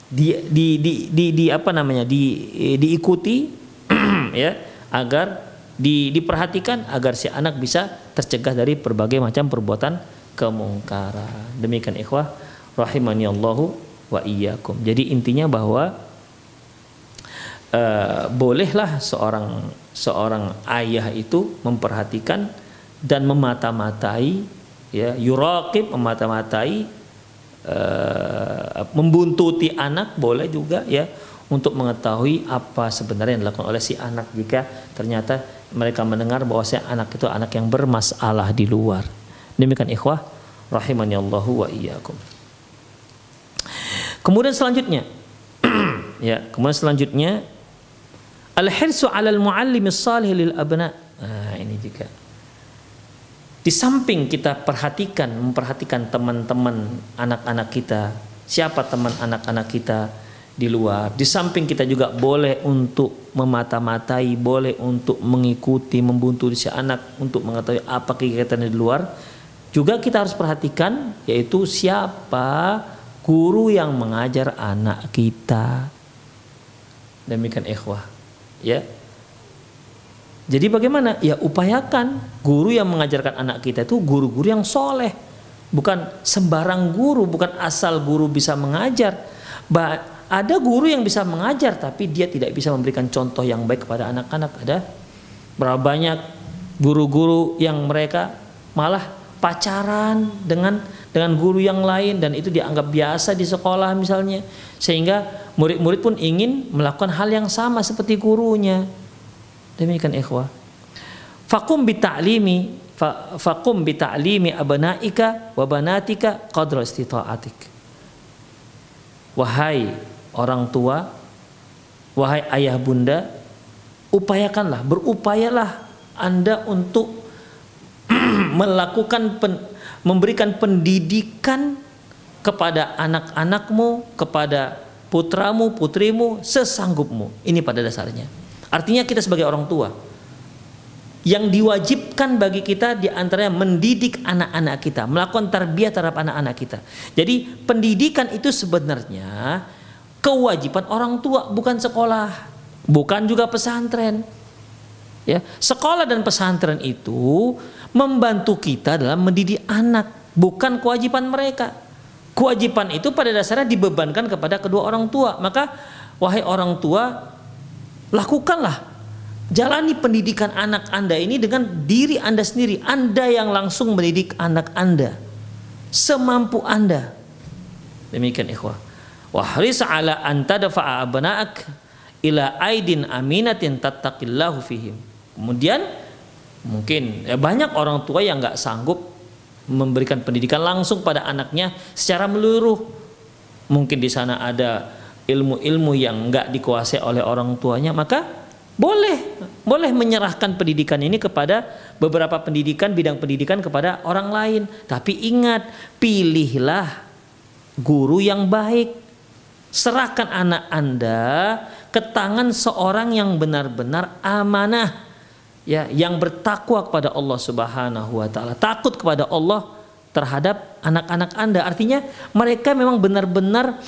di di di di, di apa namanya di diikuti ya agar di, diperhatikan agar si anak bisa tercegah dari berbagai macam perbuatan kemungkaran. Demikian ikhwah rahimani Allahu wa iyyakum. Jadi intinya bahwa uh, bolehlah seorang seorang ayah itu memperhatikan dan memata-matai ya yuraqib memata-matai uh, membuntuti anak boleh juga ya untuk mengetahui apa sebenarnya yang dilakukan oleh si anak jika ternyata mereka mendengar bahwa si anak itu anak yang bermasalah di luar. Demikian ikhwah rahimani Allahu wa iyyakum. Kemudian selanjutnya ya, kemudian selanjutnya al-hirsu 'alal muallimis salih lil abna. Nah, ini juga di samping kita perhatikan, memperhatikan teman-teman anak-anak kita, siapa teman anak-anak kita di luar. Di samping kita juga boleh untuk memata-matai, boleh untuk mengikuti, membuntu si anak untuk mengetahui apa kegiatan di luar. Juga kita harus perhatikan yaitu siapa guru yang mengajar anak kita. Demikian ikhwah. Ya, jadi bagaimana? Ya upayakan guru yang mengajarkan anak kita itu guru-guru yang soleh. Bukan sembarang guru, bukan asal guru bisa mengajar. Ada guru yang bisa mengajar tapi dia tidak bisa memberikan contoh yang baik kepada anak-anak. Ada berapa banyak guru-guru yang mereka malah pacaran dengan dengan guru yang lain dan itu dianggap biasa di sekolah misalnya sehingga murid-murid pun ingin melakukan hal yang sama seperti gurunya Demikian ikhwah. Fakum bita'limi faqum bi ta'limi abnaika wa banatika qadra istita'atik wahai orang tua wahai ayah bunda upayakanlah berupayalah Anda untuk melakukan pen, memberikan pendidikan kepada anak-anakmu kepada putramu putrimu sesanggupmu ini pada dasarnya artinya kita sebagai orang tua yang diwajibkan bagi kita di antaranya mendidik anak-anak kita, melakukan tarbiyah terhadap anak-anak kita. Jadi pendidikan itu sebenarnya kewajiban orang tua, bukan sekolah, bukan juga pesantren. Ya, sekolah dan pesantren itu membantu kita dalam mendidik anak, bukan kewajiban mereka. Kewajiban itu pada dasarnya dibebankan kepada kedua orang tua. Maka wahai orang tua, lakukanlah Jalani pendidikan anak Anda ini dengan diri Anda sendiri. Anda yang langsung mendidik anak Anda. Semampu Anda. Demikian ikhwah. Wahris ala anta dafa'a abna'ak ila aidin aminatin tattaqillahu fihim. Kemudian mungkin ya banyak orang tua yang nggak sanggup memberikan pendidikan langsung pada anaknya secara meluruh. Mungkin di sana ada ilmu-ilmu yang nggak dikuasai oleh orang tuanya, maka boleh, boleh menyerahkan pendidikan ini kepada beberapa pendidikan, bidang pendidikan kepada orang lain. Tapi ingat, pilihlah guru yang baik. Serahkan anak Anda ke tangan seorang yang benar-benar amanah. Ya, yang bertakwa kepada Allah Subhanahu wa taala, takut kepada Allah terhadap anak-anak Anda. Artinya mereka memang benar-benar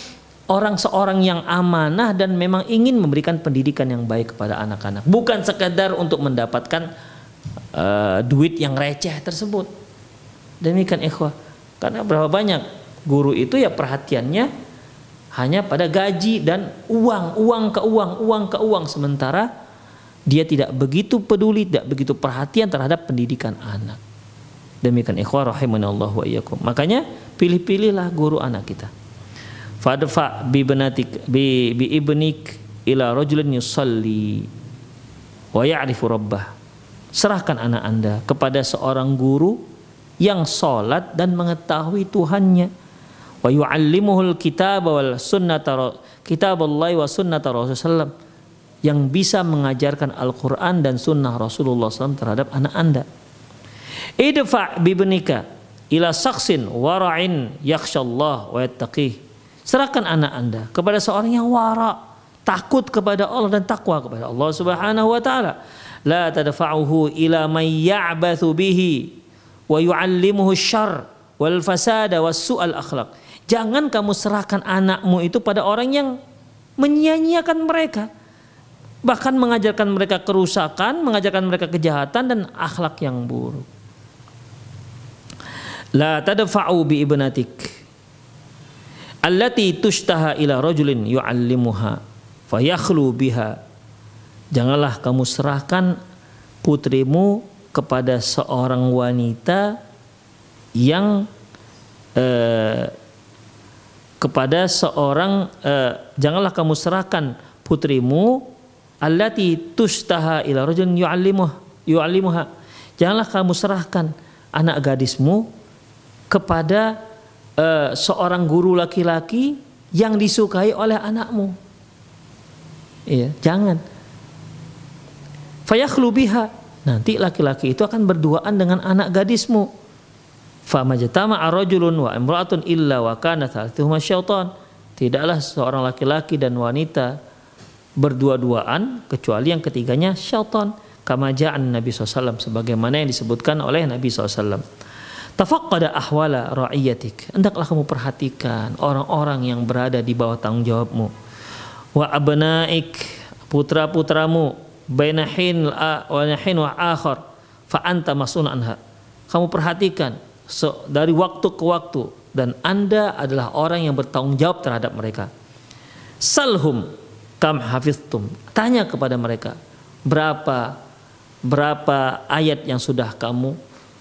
orang seorang yang amanah dan memang ingin memberikan pendidikan yang baik kepada anak-anak bukan sekadar untuk mendapatkan uh, duit yang receh tersebut demikian ikhwah karena berapa banyak guru itu ya perhatiannya hanya pada gaji dan uang uang ke uang uang ke uang. Sementara dia tidak begitu peduli tidak begitu perhatian terhadap pendidikan anak. Demikian ikhwah rahimanallahu wa iyyakum. Makanya pilih-pilihlah guru anak kita. Fadfa bi benatik bi bi ibnik ila rajulin yusalli wa ya'rifu rabbah. Serahkan anak Anda kepada seorang guru yang salat dan mengetahui Tuhannya wa yu'allimuhul kitab wal sunnata kitab Allah wa sunnata Rasulullah yang bisa mengajarkan Al-Quran dan sunnah Rasulullah SAW terhadap anak anda. Idfa bibnika ila saksin wara'in yakhshallah wa yattaqih Serahkan anak Anda kepada seorang yang wara, takut kepada Allah dan takwa kepada Allah Subhanahu wa taala. La tadfa'uhu ila man ya'bathu bihi wa yu'allimuhu syarr wal fasada was su'al akhlaq. Jangan kamu serahkan anakmu itu pada orang yang menyia-nyiakan mereka. Bahkan mengajarkan mereka kerusakan, mengajarkan mereka kejahatan dan akhlak yang buruk. La tadfa'u bi ibnatik allati tushtaha ila rajulin yu'allimuha fayakhlu biha janganlah kamu serahkan putrimu kepada seorang wanita yang eh, kepada seorang eh, janganlah kamu serahkan putrimu allati tushtaha ila rajulin yu'allimuha yu'allimuha janganlah kamu serahkan anak gadismu kepada uh, seorang guru laki-laki yang disukai oleh anakmu. Iya, jangan. Fayakhlu biha. Nanti laki-laki itu akan berduaan dengan anak gadismu. Famajtama arrajulun wa imra'atun illa wa kana thalithuhuma syaitan. Tidaklah seorang laki-laki dan wanita berdua-duaan kecuali yang ketiganya syaitan. Kama ja'an Nabi SAW sebagaimana yang disebutkan oleh Nabi SAW. Tafaqqada ahwala ra'iyatik. Hendaklah kamu perhatikan orang-orang yang berada di bawah tanggung jawabmu. Wa abnaik putra-putramu baina hin wa akhar fa anta mas'ul anha. Kamu perhatikan so, dari waktu ke waktu. Dan Anda adalah orang yang bertanggung jawab terhadap mereka. Salhum kam hafiztum. Tanya kepada mereka berapa berapa ayat yang sudah kamu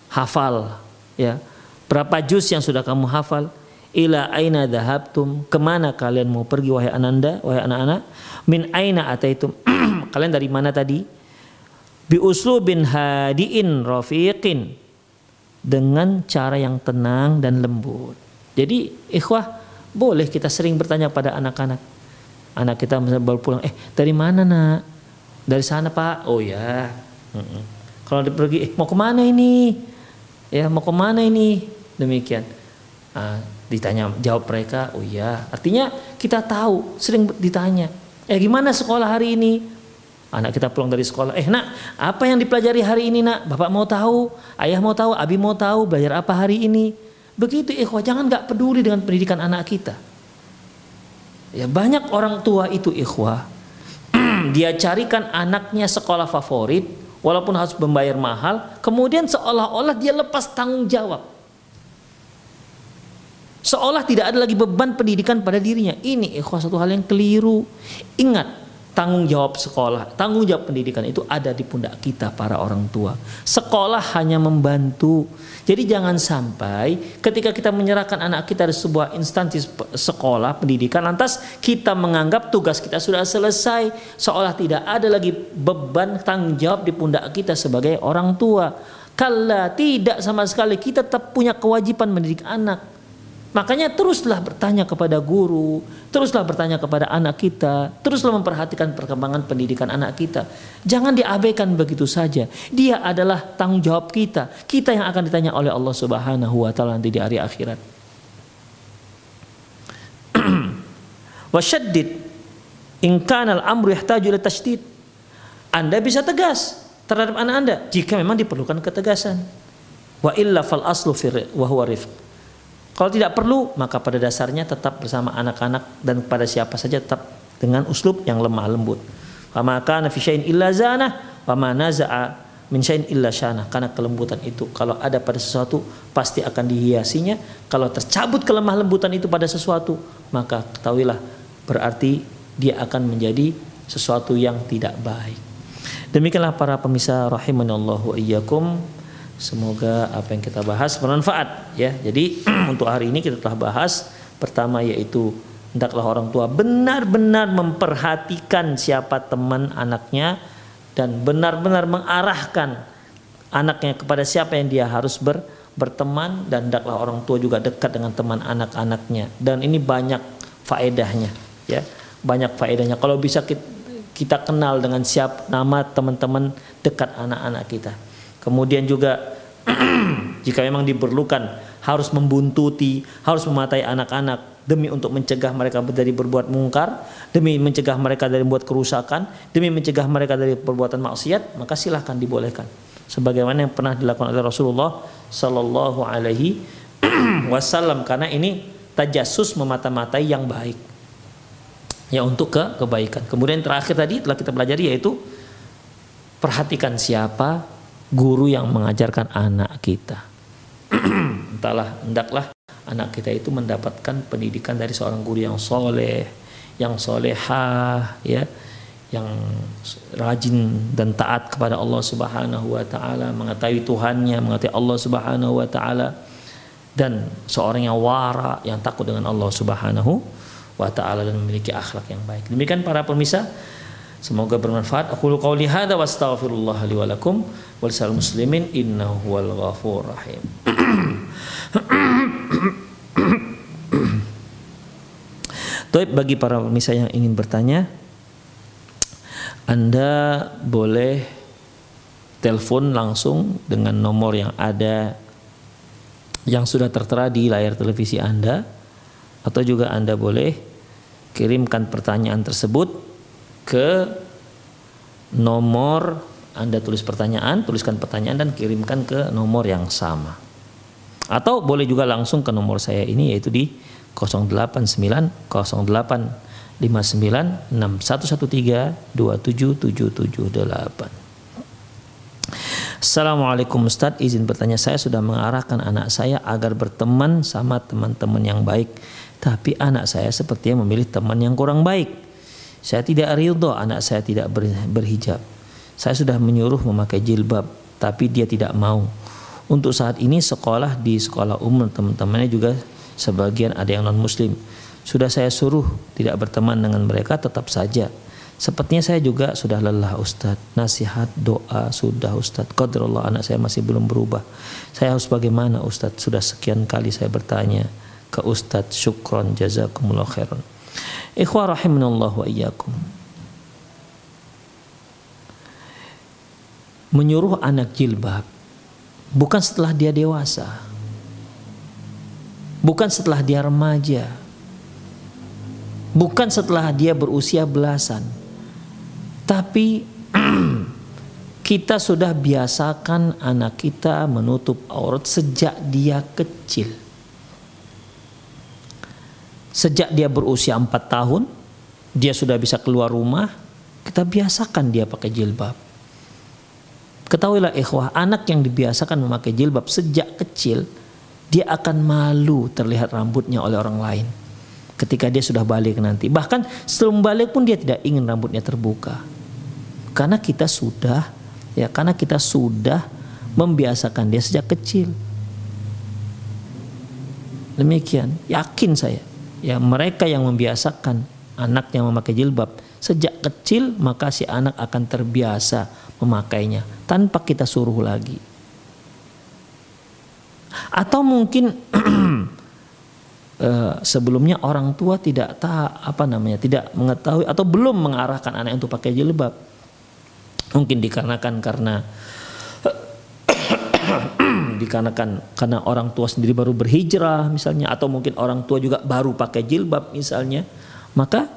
hafal? Ya. Berapa juz yang sudah kamu hafal? Ila aina dhahabtum? Ke mana kalian mau pergi wahai ananda wahai anak-anak? Min aina ataitum? Kalian dari mana tadi? Bi uslubin hadiin rafiqin dengan cara yang tenang dan lembut. Jadi ikhwah boleh kita sering bertanya pada anak-anak. Anak kita baru pulang, eh dari mana nak? Dari sana pak. Oh ya. Kalau dia pergi, eh mau ke mana ini? Ya mau ke mana ini? Demikian. Nah, ditanya jawab mereka, oh ya. Artinya kita tahu, sering ditanya. Eh gimana sekolah hari ini? Anak kita pulang dari sekolah, eh nak, apa yang dipelajari hari ini nak? Bapak mau tahu, ayah mau tahu, abi mau tahu, belajar apa hari ini? Begitu ikhwah, jangan nggak peduli dengan pendidikan anak kita. Ya banyak orang tua itu ikhwah, dia carikan anaknya sekolah favorit, walaupun harus membayar mahal, kemudian seolah-olah dia lepas tanggung jawab. Seolah tidak ada lagi beban pendidikan pada dirinya. Ini ikhwah satu hal yang keliru. Ingat, tanggung jawab sekolah, tanggung jawab pendidikan itu ada di pundak kita para orang tua. Sekolah hanya membantu. Jadi jangan sampai ketika kita menyerahkan anak kita di sebuah instansi sekolah pendidikan lantas kita menganggap tugas kita sudah selesai seolah tidak ada lagi beban tanggung jawab di pundak kita sebagai orang tua. Kala tidak sama sekali kita tetap punya kewajiban mendidik anak. Makanya teruslah bertanya kepada guru, teruslah bertanya kepada anak kita, teruslah memperhatikan perkembangan pendidikan anak kita. Jangan diabaikan begitu saja. Dia adalah tanggung jawab kita. Kita yang akan ditanya oleh Allah Subhanahu wa taala nanti di hari akhirat. Wasyaddid in kana al-amru yahtaju ila tasydid. Anda bisa tegas terhadap anak Anda jika memang diperlukan ketegasan. Wa illa fal aslu fi wa huwa rifq. Kalau tidak perlu, maka pada dasarnya tetap bersama anak-anak dan pada siapa saja tetap dengan uslub yang lemah lembut. Wa kana fi syai'in illa zana wa ma min illa syana. Karena kelembutan itu kalau ada pada sesuatu pasti akan dihiasinya. Kalau tercabut kelemah lembutan itu pada sesuatu, maka ketahuilah berarti dia akan menjadi sesuatu yang tidak baik. Demikianlah para pemirsa rahimanallahu iyyakum Semoga apa yang kita bahas bermanfaat ya. Jadi untuk hari ini kita telah bahas. Pertama yaitu hendaklah orang tua benar-benar memperhatikan siapa teman anaknya dan benar-benar mengarahkan anaknya kepada siapa yang dia harus ber, berteman dan hendaklah orang tua juga dekat dengan teman anak-anaknya. Dan ini banyak faedahnya ya. Banyak faedahnya. Kalau bisa kita, kenal dengan siap nama teman-teman dekat anak-anak kita Kemudian juga jika memang diperlukan harus membuntuti, harus mematai anak-anak demi untuk mencegah mereka dari berbuat mungkar, demi mencegah mereka dari membuat kerusakan, demi mencegah mereka dari perbuatan maksiat, maka silahkan dibolehkan. Sebagaimana yang pernah dilakukan oleh Rasulullah Sallallahu Alaihi Wasallam karena ini tajasus memata-matai yang baik ya untuk ke kebaikan. Kemudian terakhir tadi telah kita pelajari yaitu perhatikan siapa guru yang mengajarkan anak kita. Entahlah, hendaklah anak kita itu mendapatkan pendidikan dari seorang guru yang soleh, yang solehah, ya, yang rajin dan taat kepada Allah Subhanahu wa taala, mengetahui Tuhannya, mengetahui Allah Subhanahu wa taala dan seorang yang wara, yang takut dengan Allah Subhanahu wa taala dan memiliki akhlak yang baik. Demikian para pemirsa Semoga bermanfaat. Aku qauli hadza wa astaghfirullah li wa lakum wal muslimin innahu huwal ghafur rahim. Bagi para pemirsa yang ingin bertanya, Anda boleh telepon langsung dengan nomor yang ada yang sudah tertera di layar televisi Anda atau juga Anda boleh kirimkan pertanyaan tersebut ke nomor Anda tulis pertanyaan, tuliskan pertanyaan dan kirimkan ke nomor yang sama. Atau boleh juga langsung ke nomor saya ini yaitu di 089 08 59 6113 27778. Assalamualaikum Ustaz, izin bertanya saya sudah mengarahkan anak saya agar berteman sama teman-teman yang baik. Tapi anak saya sepertinya memilih teman yang kurang baik. Saya tidak ridho anak saya tidak berhijab. Saya sudah menyuruh memakai jilbab, tapi dia tidak mau. Untuk saat ini sekolah di sekolah umum teman-temannya juga sebagian ada yang non muslim. Sudah saya suruh tidak berteman dengan mereka tetap saja. Sepertinya saya juga sudah lelah Ustadz. Nasihat, doa sudah Ustadz. Qadrallah anak saya masih belum berubah. Saya harus bagaimana Ustadz? Sudah sekian kali saya bertanya ke Ustadz. Syukron jazakumullah khairan. Ikhwah rahimanallah wa iyyakum. Menyuruh anak jilbab bukan setelah dia dewasa. Bukan setelah dia remaja. Bukan setelah dia berusia belasan tapi kita sudah biasakan anak kita menutup aurat sejak dia kecil. Sejak dia berusia 4 tahun, dia sudah bisa keluar rumah, kita biasakan dia pakai jilbab. Ketahuilah ikhwah, anak yang dibiasakan memakai jilbab sejak kecil, dia akan malu terlihat rambutnya oleh orang lain. Ketika dia sudah balik nanti. Bahkan sebelum balik pun dia tidak ingin rambutnya terbuka karena kita sudah ya karena kita sudah membiasakan dia sejak kecil. Demikian, yakin saya. Ya, mereka yang membiasakan anaknya memakai jilbab sejak kecil maka si anak akan terbiasa memakainya tanpa kita suruh lagi. Atau mungkin uh, sebelumnya orang tua tidak tak apa namanya tidak mengetahui atau belum mengarahkan anak untuk pakai jilbab Mungkin dikarenakan karena dikarenakan karena orang tua sendiri baru berhijrah misalnya atau mungkin orang tua juga baru pakai jilbab misalnya maka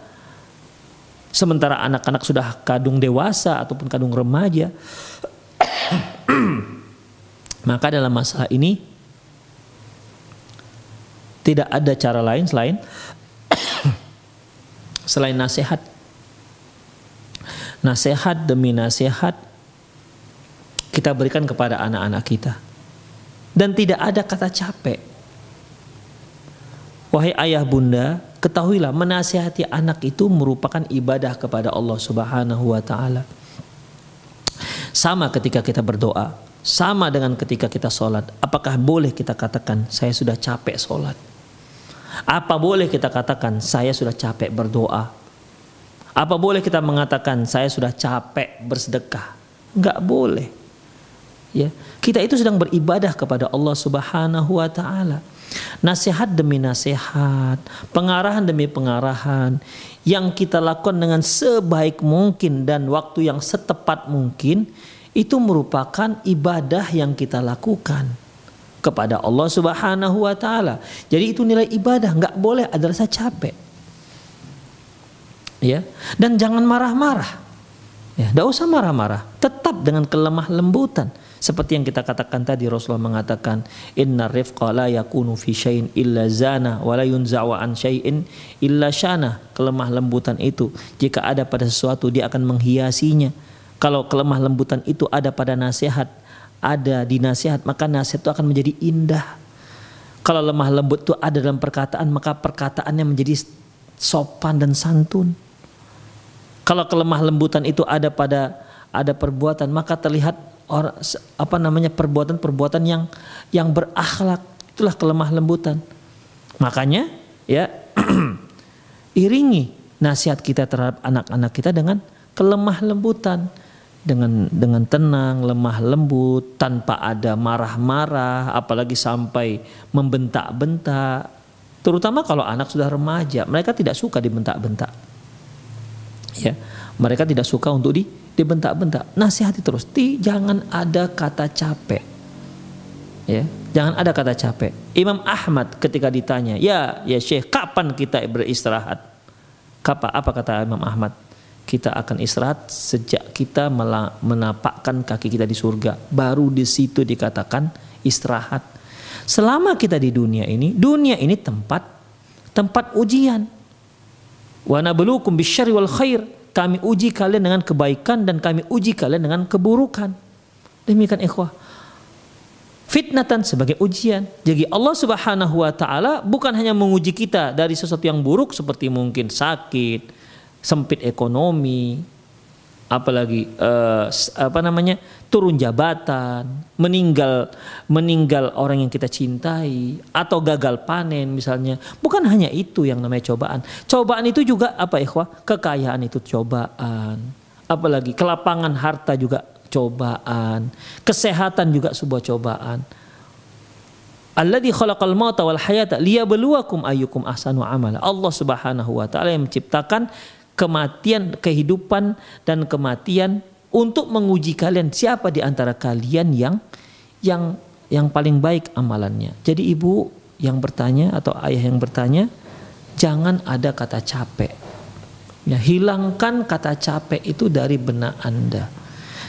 sementara anak-anak sudah kadung dewasa ataupun kadung remaja maka dalam masalah ini tidak ada cara lain selain selain nasihat nasihat demi nasihat kita berikan kepada anak-anak kita. Dan tidak ada kata capek. Wahai ayah bunda, ketahuilah menasihati anak itu merupakan ibadah kepada Allah Subhanahu wa taala. Sama ketika kita berdoa, sama dengan ketika kita sholat. Apakah boleh kita katakan saya sudah capek sholat? Apa boleh kita katakan saya sudah capek berdoa? Apa boleh kita mengatakan saya sudah capek bersedekah? Enggak boleh. Ya, kita itu sedang beribadah kepada Allah Subhanahu wa taala. Nasihat demi nasihat, pengarahan demi pengarahan yang kita lakukan dengan sebaik mungkin dan waktu yang setepat mungkin itu merupakan ibadah yang kita lakukan kepada Allah Subhanahu wa taala. Jadi itu nilai ibadah, nggak boleh ada rasa capek. Ya dan jangan marah-marah. Ya tidak usah marah-marah. Tetap dengan kelemah lembutan seperti yang kita katakan tadi Rasulullah mengatakan inna rifqa la yakunu fi syai'in illa zana wa la yunza'u an syai'in illa syana. Kelemah lembutan itu jika ada pada sesuatu dia akan menghiasinya. Kalau kelemah lembutan itu ada pada nasihat ada di nasihat maka nasihat itu akan menjadi indah. Kalau lemah lembut itu ada dalam perkataan maka perkataannya menjadi sopan dan santun. Kalau kelemah lembutan itu ada pada ada perbuatan, maka terlihat orang apa namanya perbuatan-perbuatan yang yang berakhlak. Itulah kelemah lembutan. Makanya ya iringi nasihat kita terhadap anak-anak kita dengan kelemah lembutan dengan dengan tenang, lemah lembut, tanpa ada marah-marah, apalagi sampai membentak-bentak. Terutama kalau anak sudah remaja, mereka tidak suka dibentak-bentak ya mereka tidak suka untuk di dibentak-bentak. Nasihati terus. Ti jangan ada kata capek. Ya jangan ada kata capek. Imam Ahmad ketika ditanya ya ya Syekh kapan kita beristirahat? Kapan apa kata Imam Ahmad? Kita akan istirahat sejak kita menapakkan kaki kita di surga. Baru di situ dikatakan istirahat. Selama kita di dunia ini dunia ini tempat tempat ujian. Wa nabluukum bisyarri wal khair. Kami uji kalian dengan kebaikan dan kami uji kalian dengan keburukan. Demikian ikhwah. Fitnatan sebagai ujian. Jadi Allah Subhanahu wa taala bukan hanya menguji kita dari sesuatu yang buruk seperti mungkin sakit, sempit ekonomi, apalagi uh, apa namanya turun jabatan, meninggal meninggal orang yang kita cintai atau gagal panen misalnya. Bukan hanya itu yang namanya cobaan. Cobaan itu juga apa ikhwah? Kekayaan itu cobaan. Apalagi kelapangan harta juga cobaan. Kesehatan juga sebuah cobaan. Alladzi khalaqal mauta wal hayata liyabluwakum ayyukum ahsanu amala. Allah Subhanahu wa taala yang menciptakan kematian, kehidupan dan kematian untuk menguji kalian siapa di antara kalian yang yang yang paling baik amalannya. Jadi ibu yang bertanya atau ayah yang bertanya, jangan ada kata capek. Ya, hilangkan kata capek itu dari benak Anda.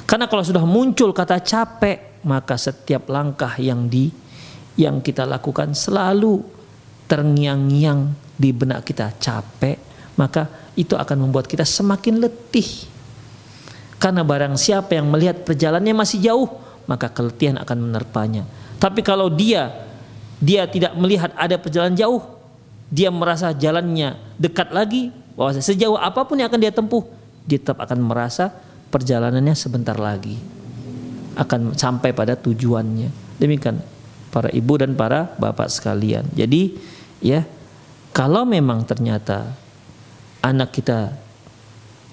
Karena kalau sudah muncul kata capek, maka setiap langkah yang di yang kita lakukan selalu terngiang-ngiang di benak kita capek, maka itu akan membuat kita semakin letih. Karena barang siapa yang melihat perjalanannya masih jauh, maka keletihan akan menerpanya. Tapi kalau dia dia tidak melihat ada perjalanan jauh, dia merasa jalannya dekat lagi, bahwa sejauh apa pun yang akan dia tempuh, dia tetap akan merasa perjalanannya sebentar lagi akan sampai pada tujuannya. Demikian para ibu dan para bapak sekalian. Jadi ya kalau memang ternyata anak kita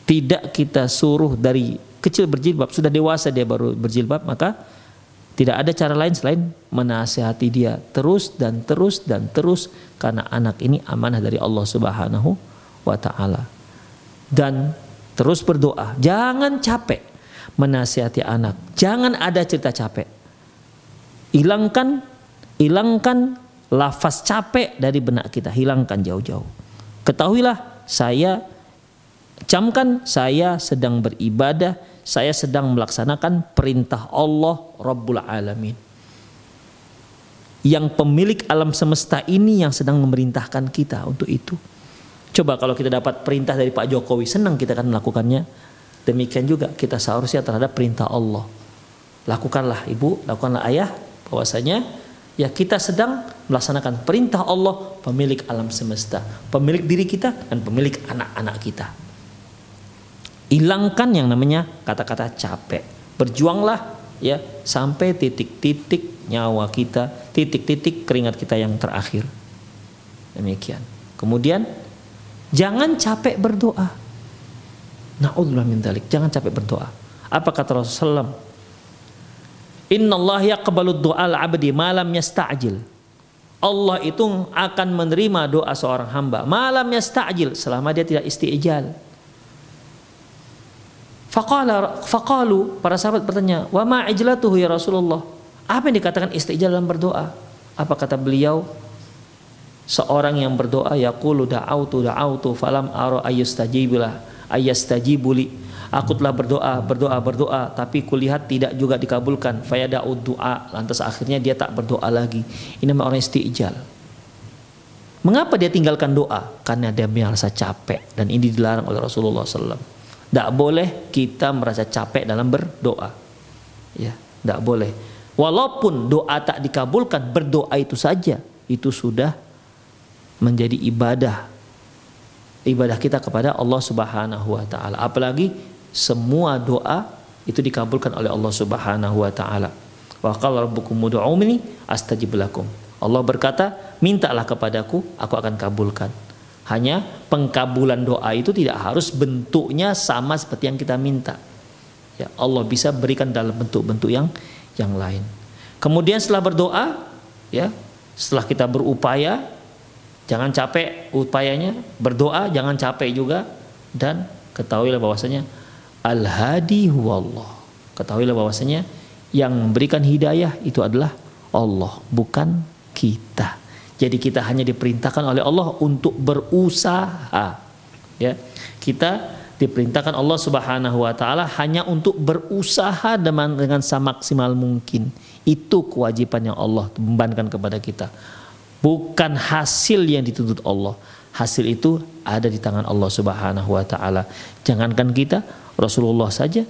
tidak kita suruh dari kecil berjilbab, sudah dewasa dia baru berjilbab, maka tidak ada cara lain selain menasehati dia terus dan terus dan terus karena anak ini amanah dari Allah Subhanahu wa taala. Dan terus berdoa, jangan capek menasehati anak. Jangan ada cerita capek. Hilangkan hilangkan lafaz capek dari benak kita, hilangkan jauh-jauh. Ketahuilah saya camkan saya sedang beribadah, saya sedang melaksanakan perintah Allah Rabbul Alamin. Yang pemilik alam semesta ini yang sedang memerintahkan kita untuk itu. Coba kalau kita dapat perintah dari Pak Jokowi, senang kita akan melakukannya. Demikian juga kita seharusnya terhadap perintah Allah. Lakukanlah ibu, lakukanlah ayah, bahwasanya ya kita sedang melaksanakan perintah Allah pemilik alam semesta pemilik diri kita dan pemilik anak-anak kita hilangkan yang namanya kata-kata capek. Berjuanglah ya sampai titik-titik nyawa kita titik-titik keringat kita yang terakhir. Demikian. Kemudian jangan capek berdoa. Naudzubillah min jangan capek berdoa. Apa kata Rasulullah Inna Allah yaqbalu du'al abdi malam yasta'jil. Allah itu akan menerima doa seorang hamba malam yasta'jil selama dia tidak isti'jal. Faqala faqalu para sahabat bertanya, "Wa ma ijlatuhu ya Rasulullah?" Apa yang dikatakan isti'jal dalam berdoa? Apa kata beliau? Seorang yang berdoa yaqulu da'autu da'autu falam ara ayyastajibulah ayyastajibuli Aku telah berdoa, berdoa, berdoa, tapi kulihat tidak juga dikabulkan. Fayada'ud doa, lantas akhirnya dia tak berdoa lagi. Ini namanya orang isti'jal. Mengapa dia tinggalkan doa? Karena dia merasa capek dan ini dilarang oleh Rasulullah SAW. Tidak boleh kita merasa capek dalam berdoa. Ya, tidak boleh. Walaupun doa tak dikabulkan, berdoa itu saja itu sudah menjadi ibadah ibadah kita kepada Allah Subhanahu wa taala. Apalagi semua doa itu dikabulkan oleh Allah Subhanahu wa taala. Wa qala rabbukum ud'uuni astajib lakum. Allah berkata, "Mintalah kepadaku, aku akan kabulkan." Hanya pengkabulan doa itu tidak harus bentuknya sama seperti yang kita minta. Ya, Allah bisa berikan dalam bentuk-bentuk yang yang lain. Kemudian setelah berdoa, ya, setelah kita berupaya, jangan capek upayanya, berdoa jangan capek juga dan ketahuilah bahwasanya Al-hadi huwallah. Ketahuilah bahwasanya yang memberikan hidayah itu adalah Allah, bukan kita. Jadi kita hanya diperintahkan oleh Allah untuk berusaha. Ya. Kita diperintahkan Allah Subhanahu wa taala hanya untuk berusaha dengan dengan semaksimal mungkin. Itu kewajiban yang Allah bebankan kepada kita. Bukan hasil yang dituntut Allah. Hasil itu ada di tangan Allah Subhanahu wa taala. Jangankan kita, Rasulullah saja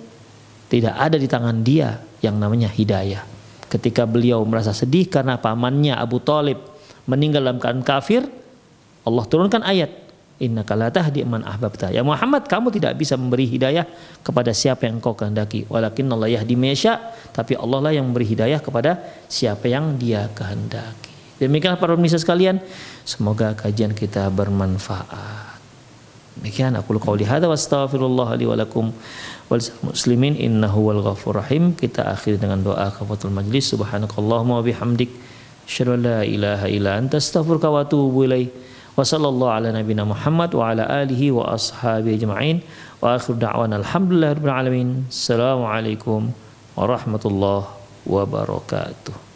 tidak ada di tangan dia yang namanya hidayah. Ketika beliau merasa sedih karena pamannya Abu Talib meninggal dalam keadaan kafir, Allah turunkan ayat innaka la tahdi man ahbabta. Ya Muhammad, kamu tidak bisa memberi hidayah kepada siapa yang engkau kehendaki. Walakin Allah yahdi mesya, tapi Allah lah yang memberi hidayah kepada siapa yang Dia kehendaki. Demikianlah para pemirsa sekalian, semoga kajian kita bermanfaat. Demikian aku qauli hadza wa astaghfirullah li wa wal muslimin innahu wal ghafur rahim. Kita akhiri dengan doa kafatul majlis. Subhanakallahumma wa bihamdik an la ilaha illa anta astaghfiruka wa atubu ilaik. Wa sallallahu ala nabiyina Muhammad wa ala alihi wa ashabihi ajma'in. Wa akhir da'wana alhamdulillah rabbil alamin. Assalamualaikum warahmatullahi wabarakatuh.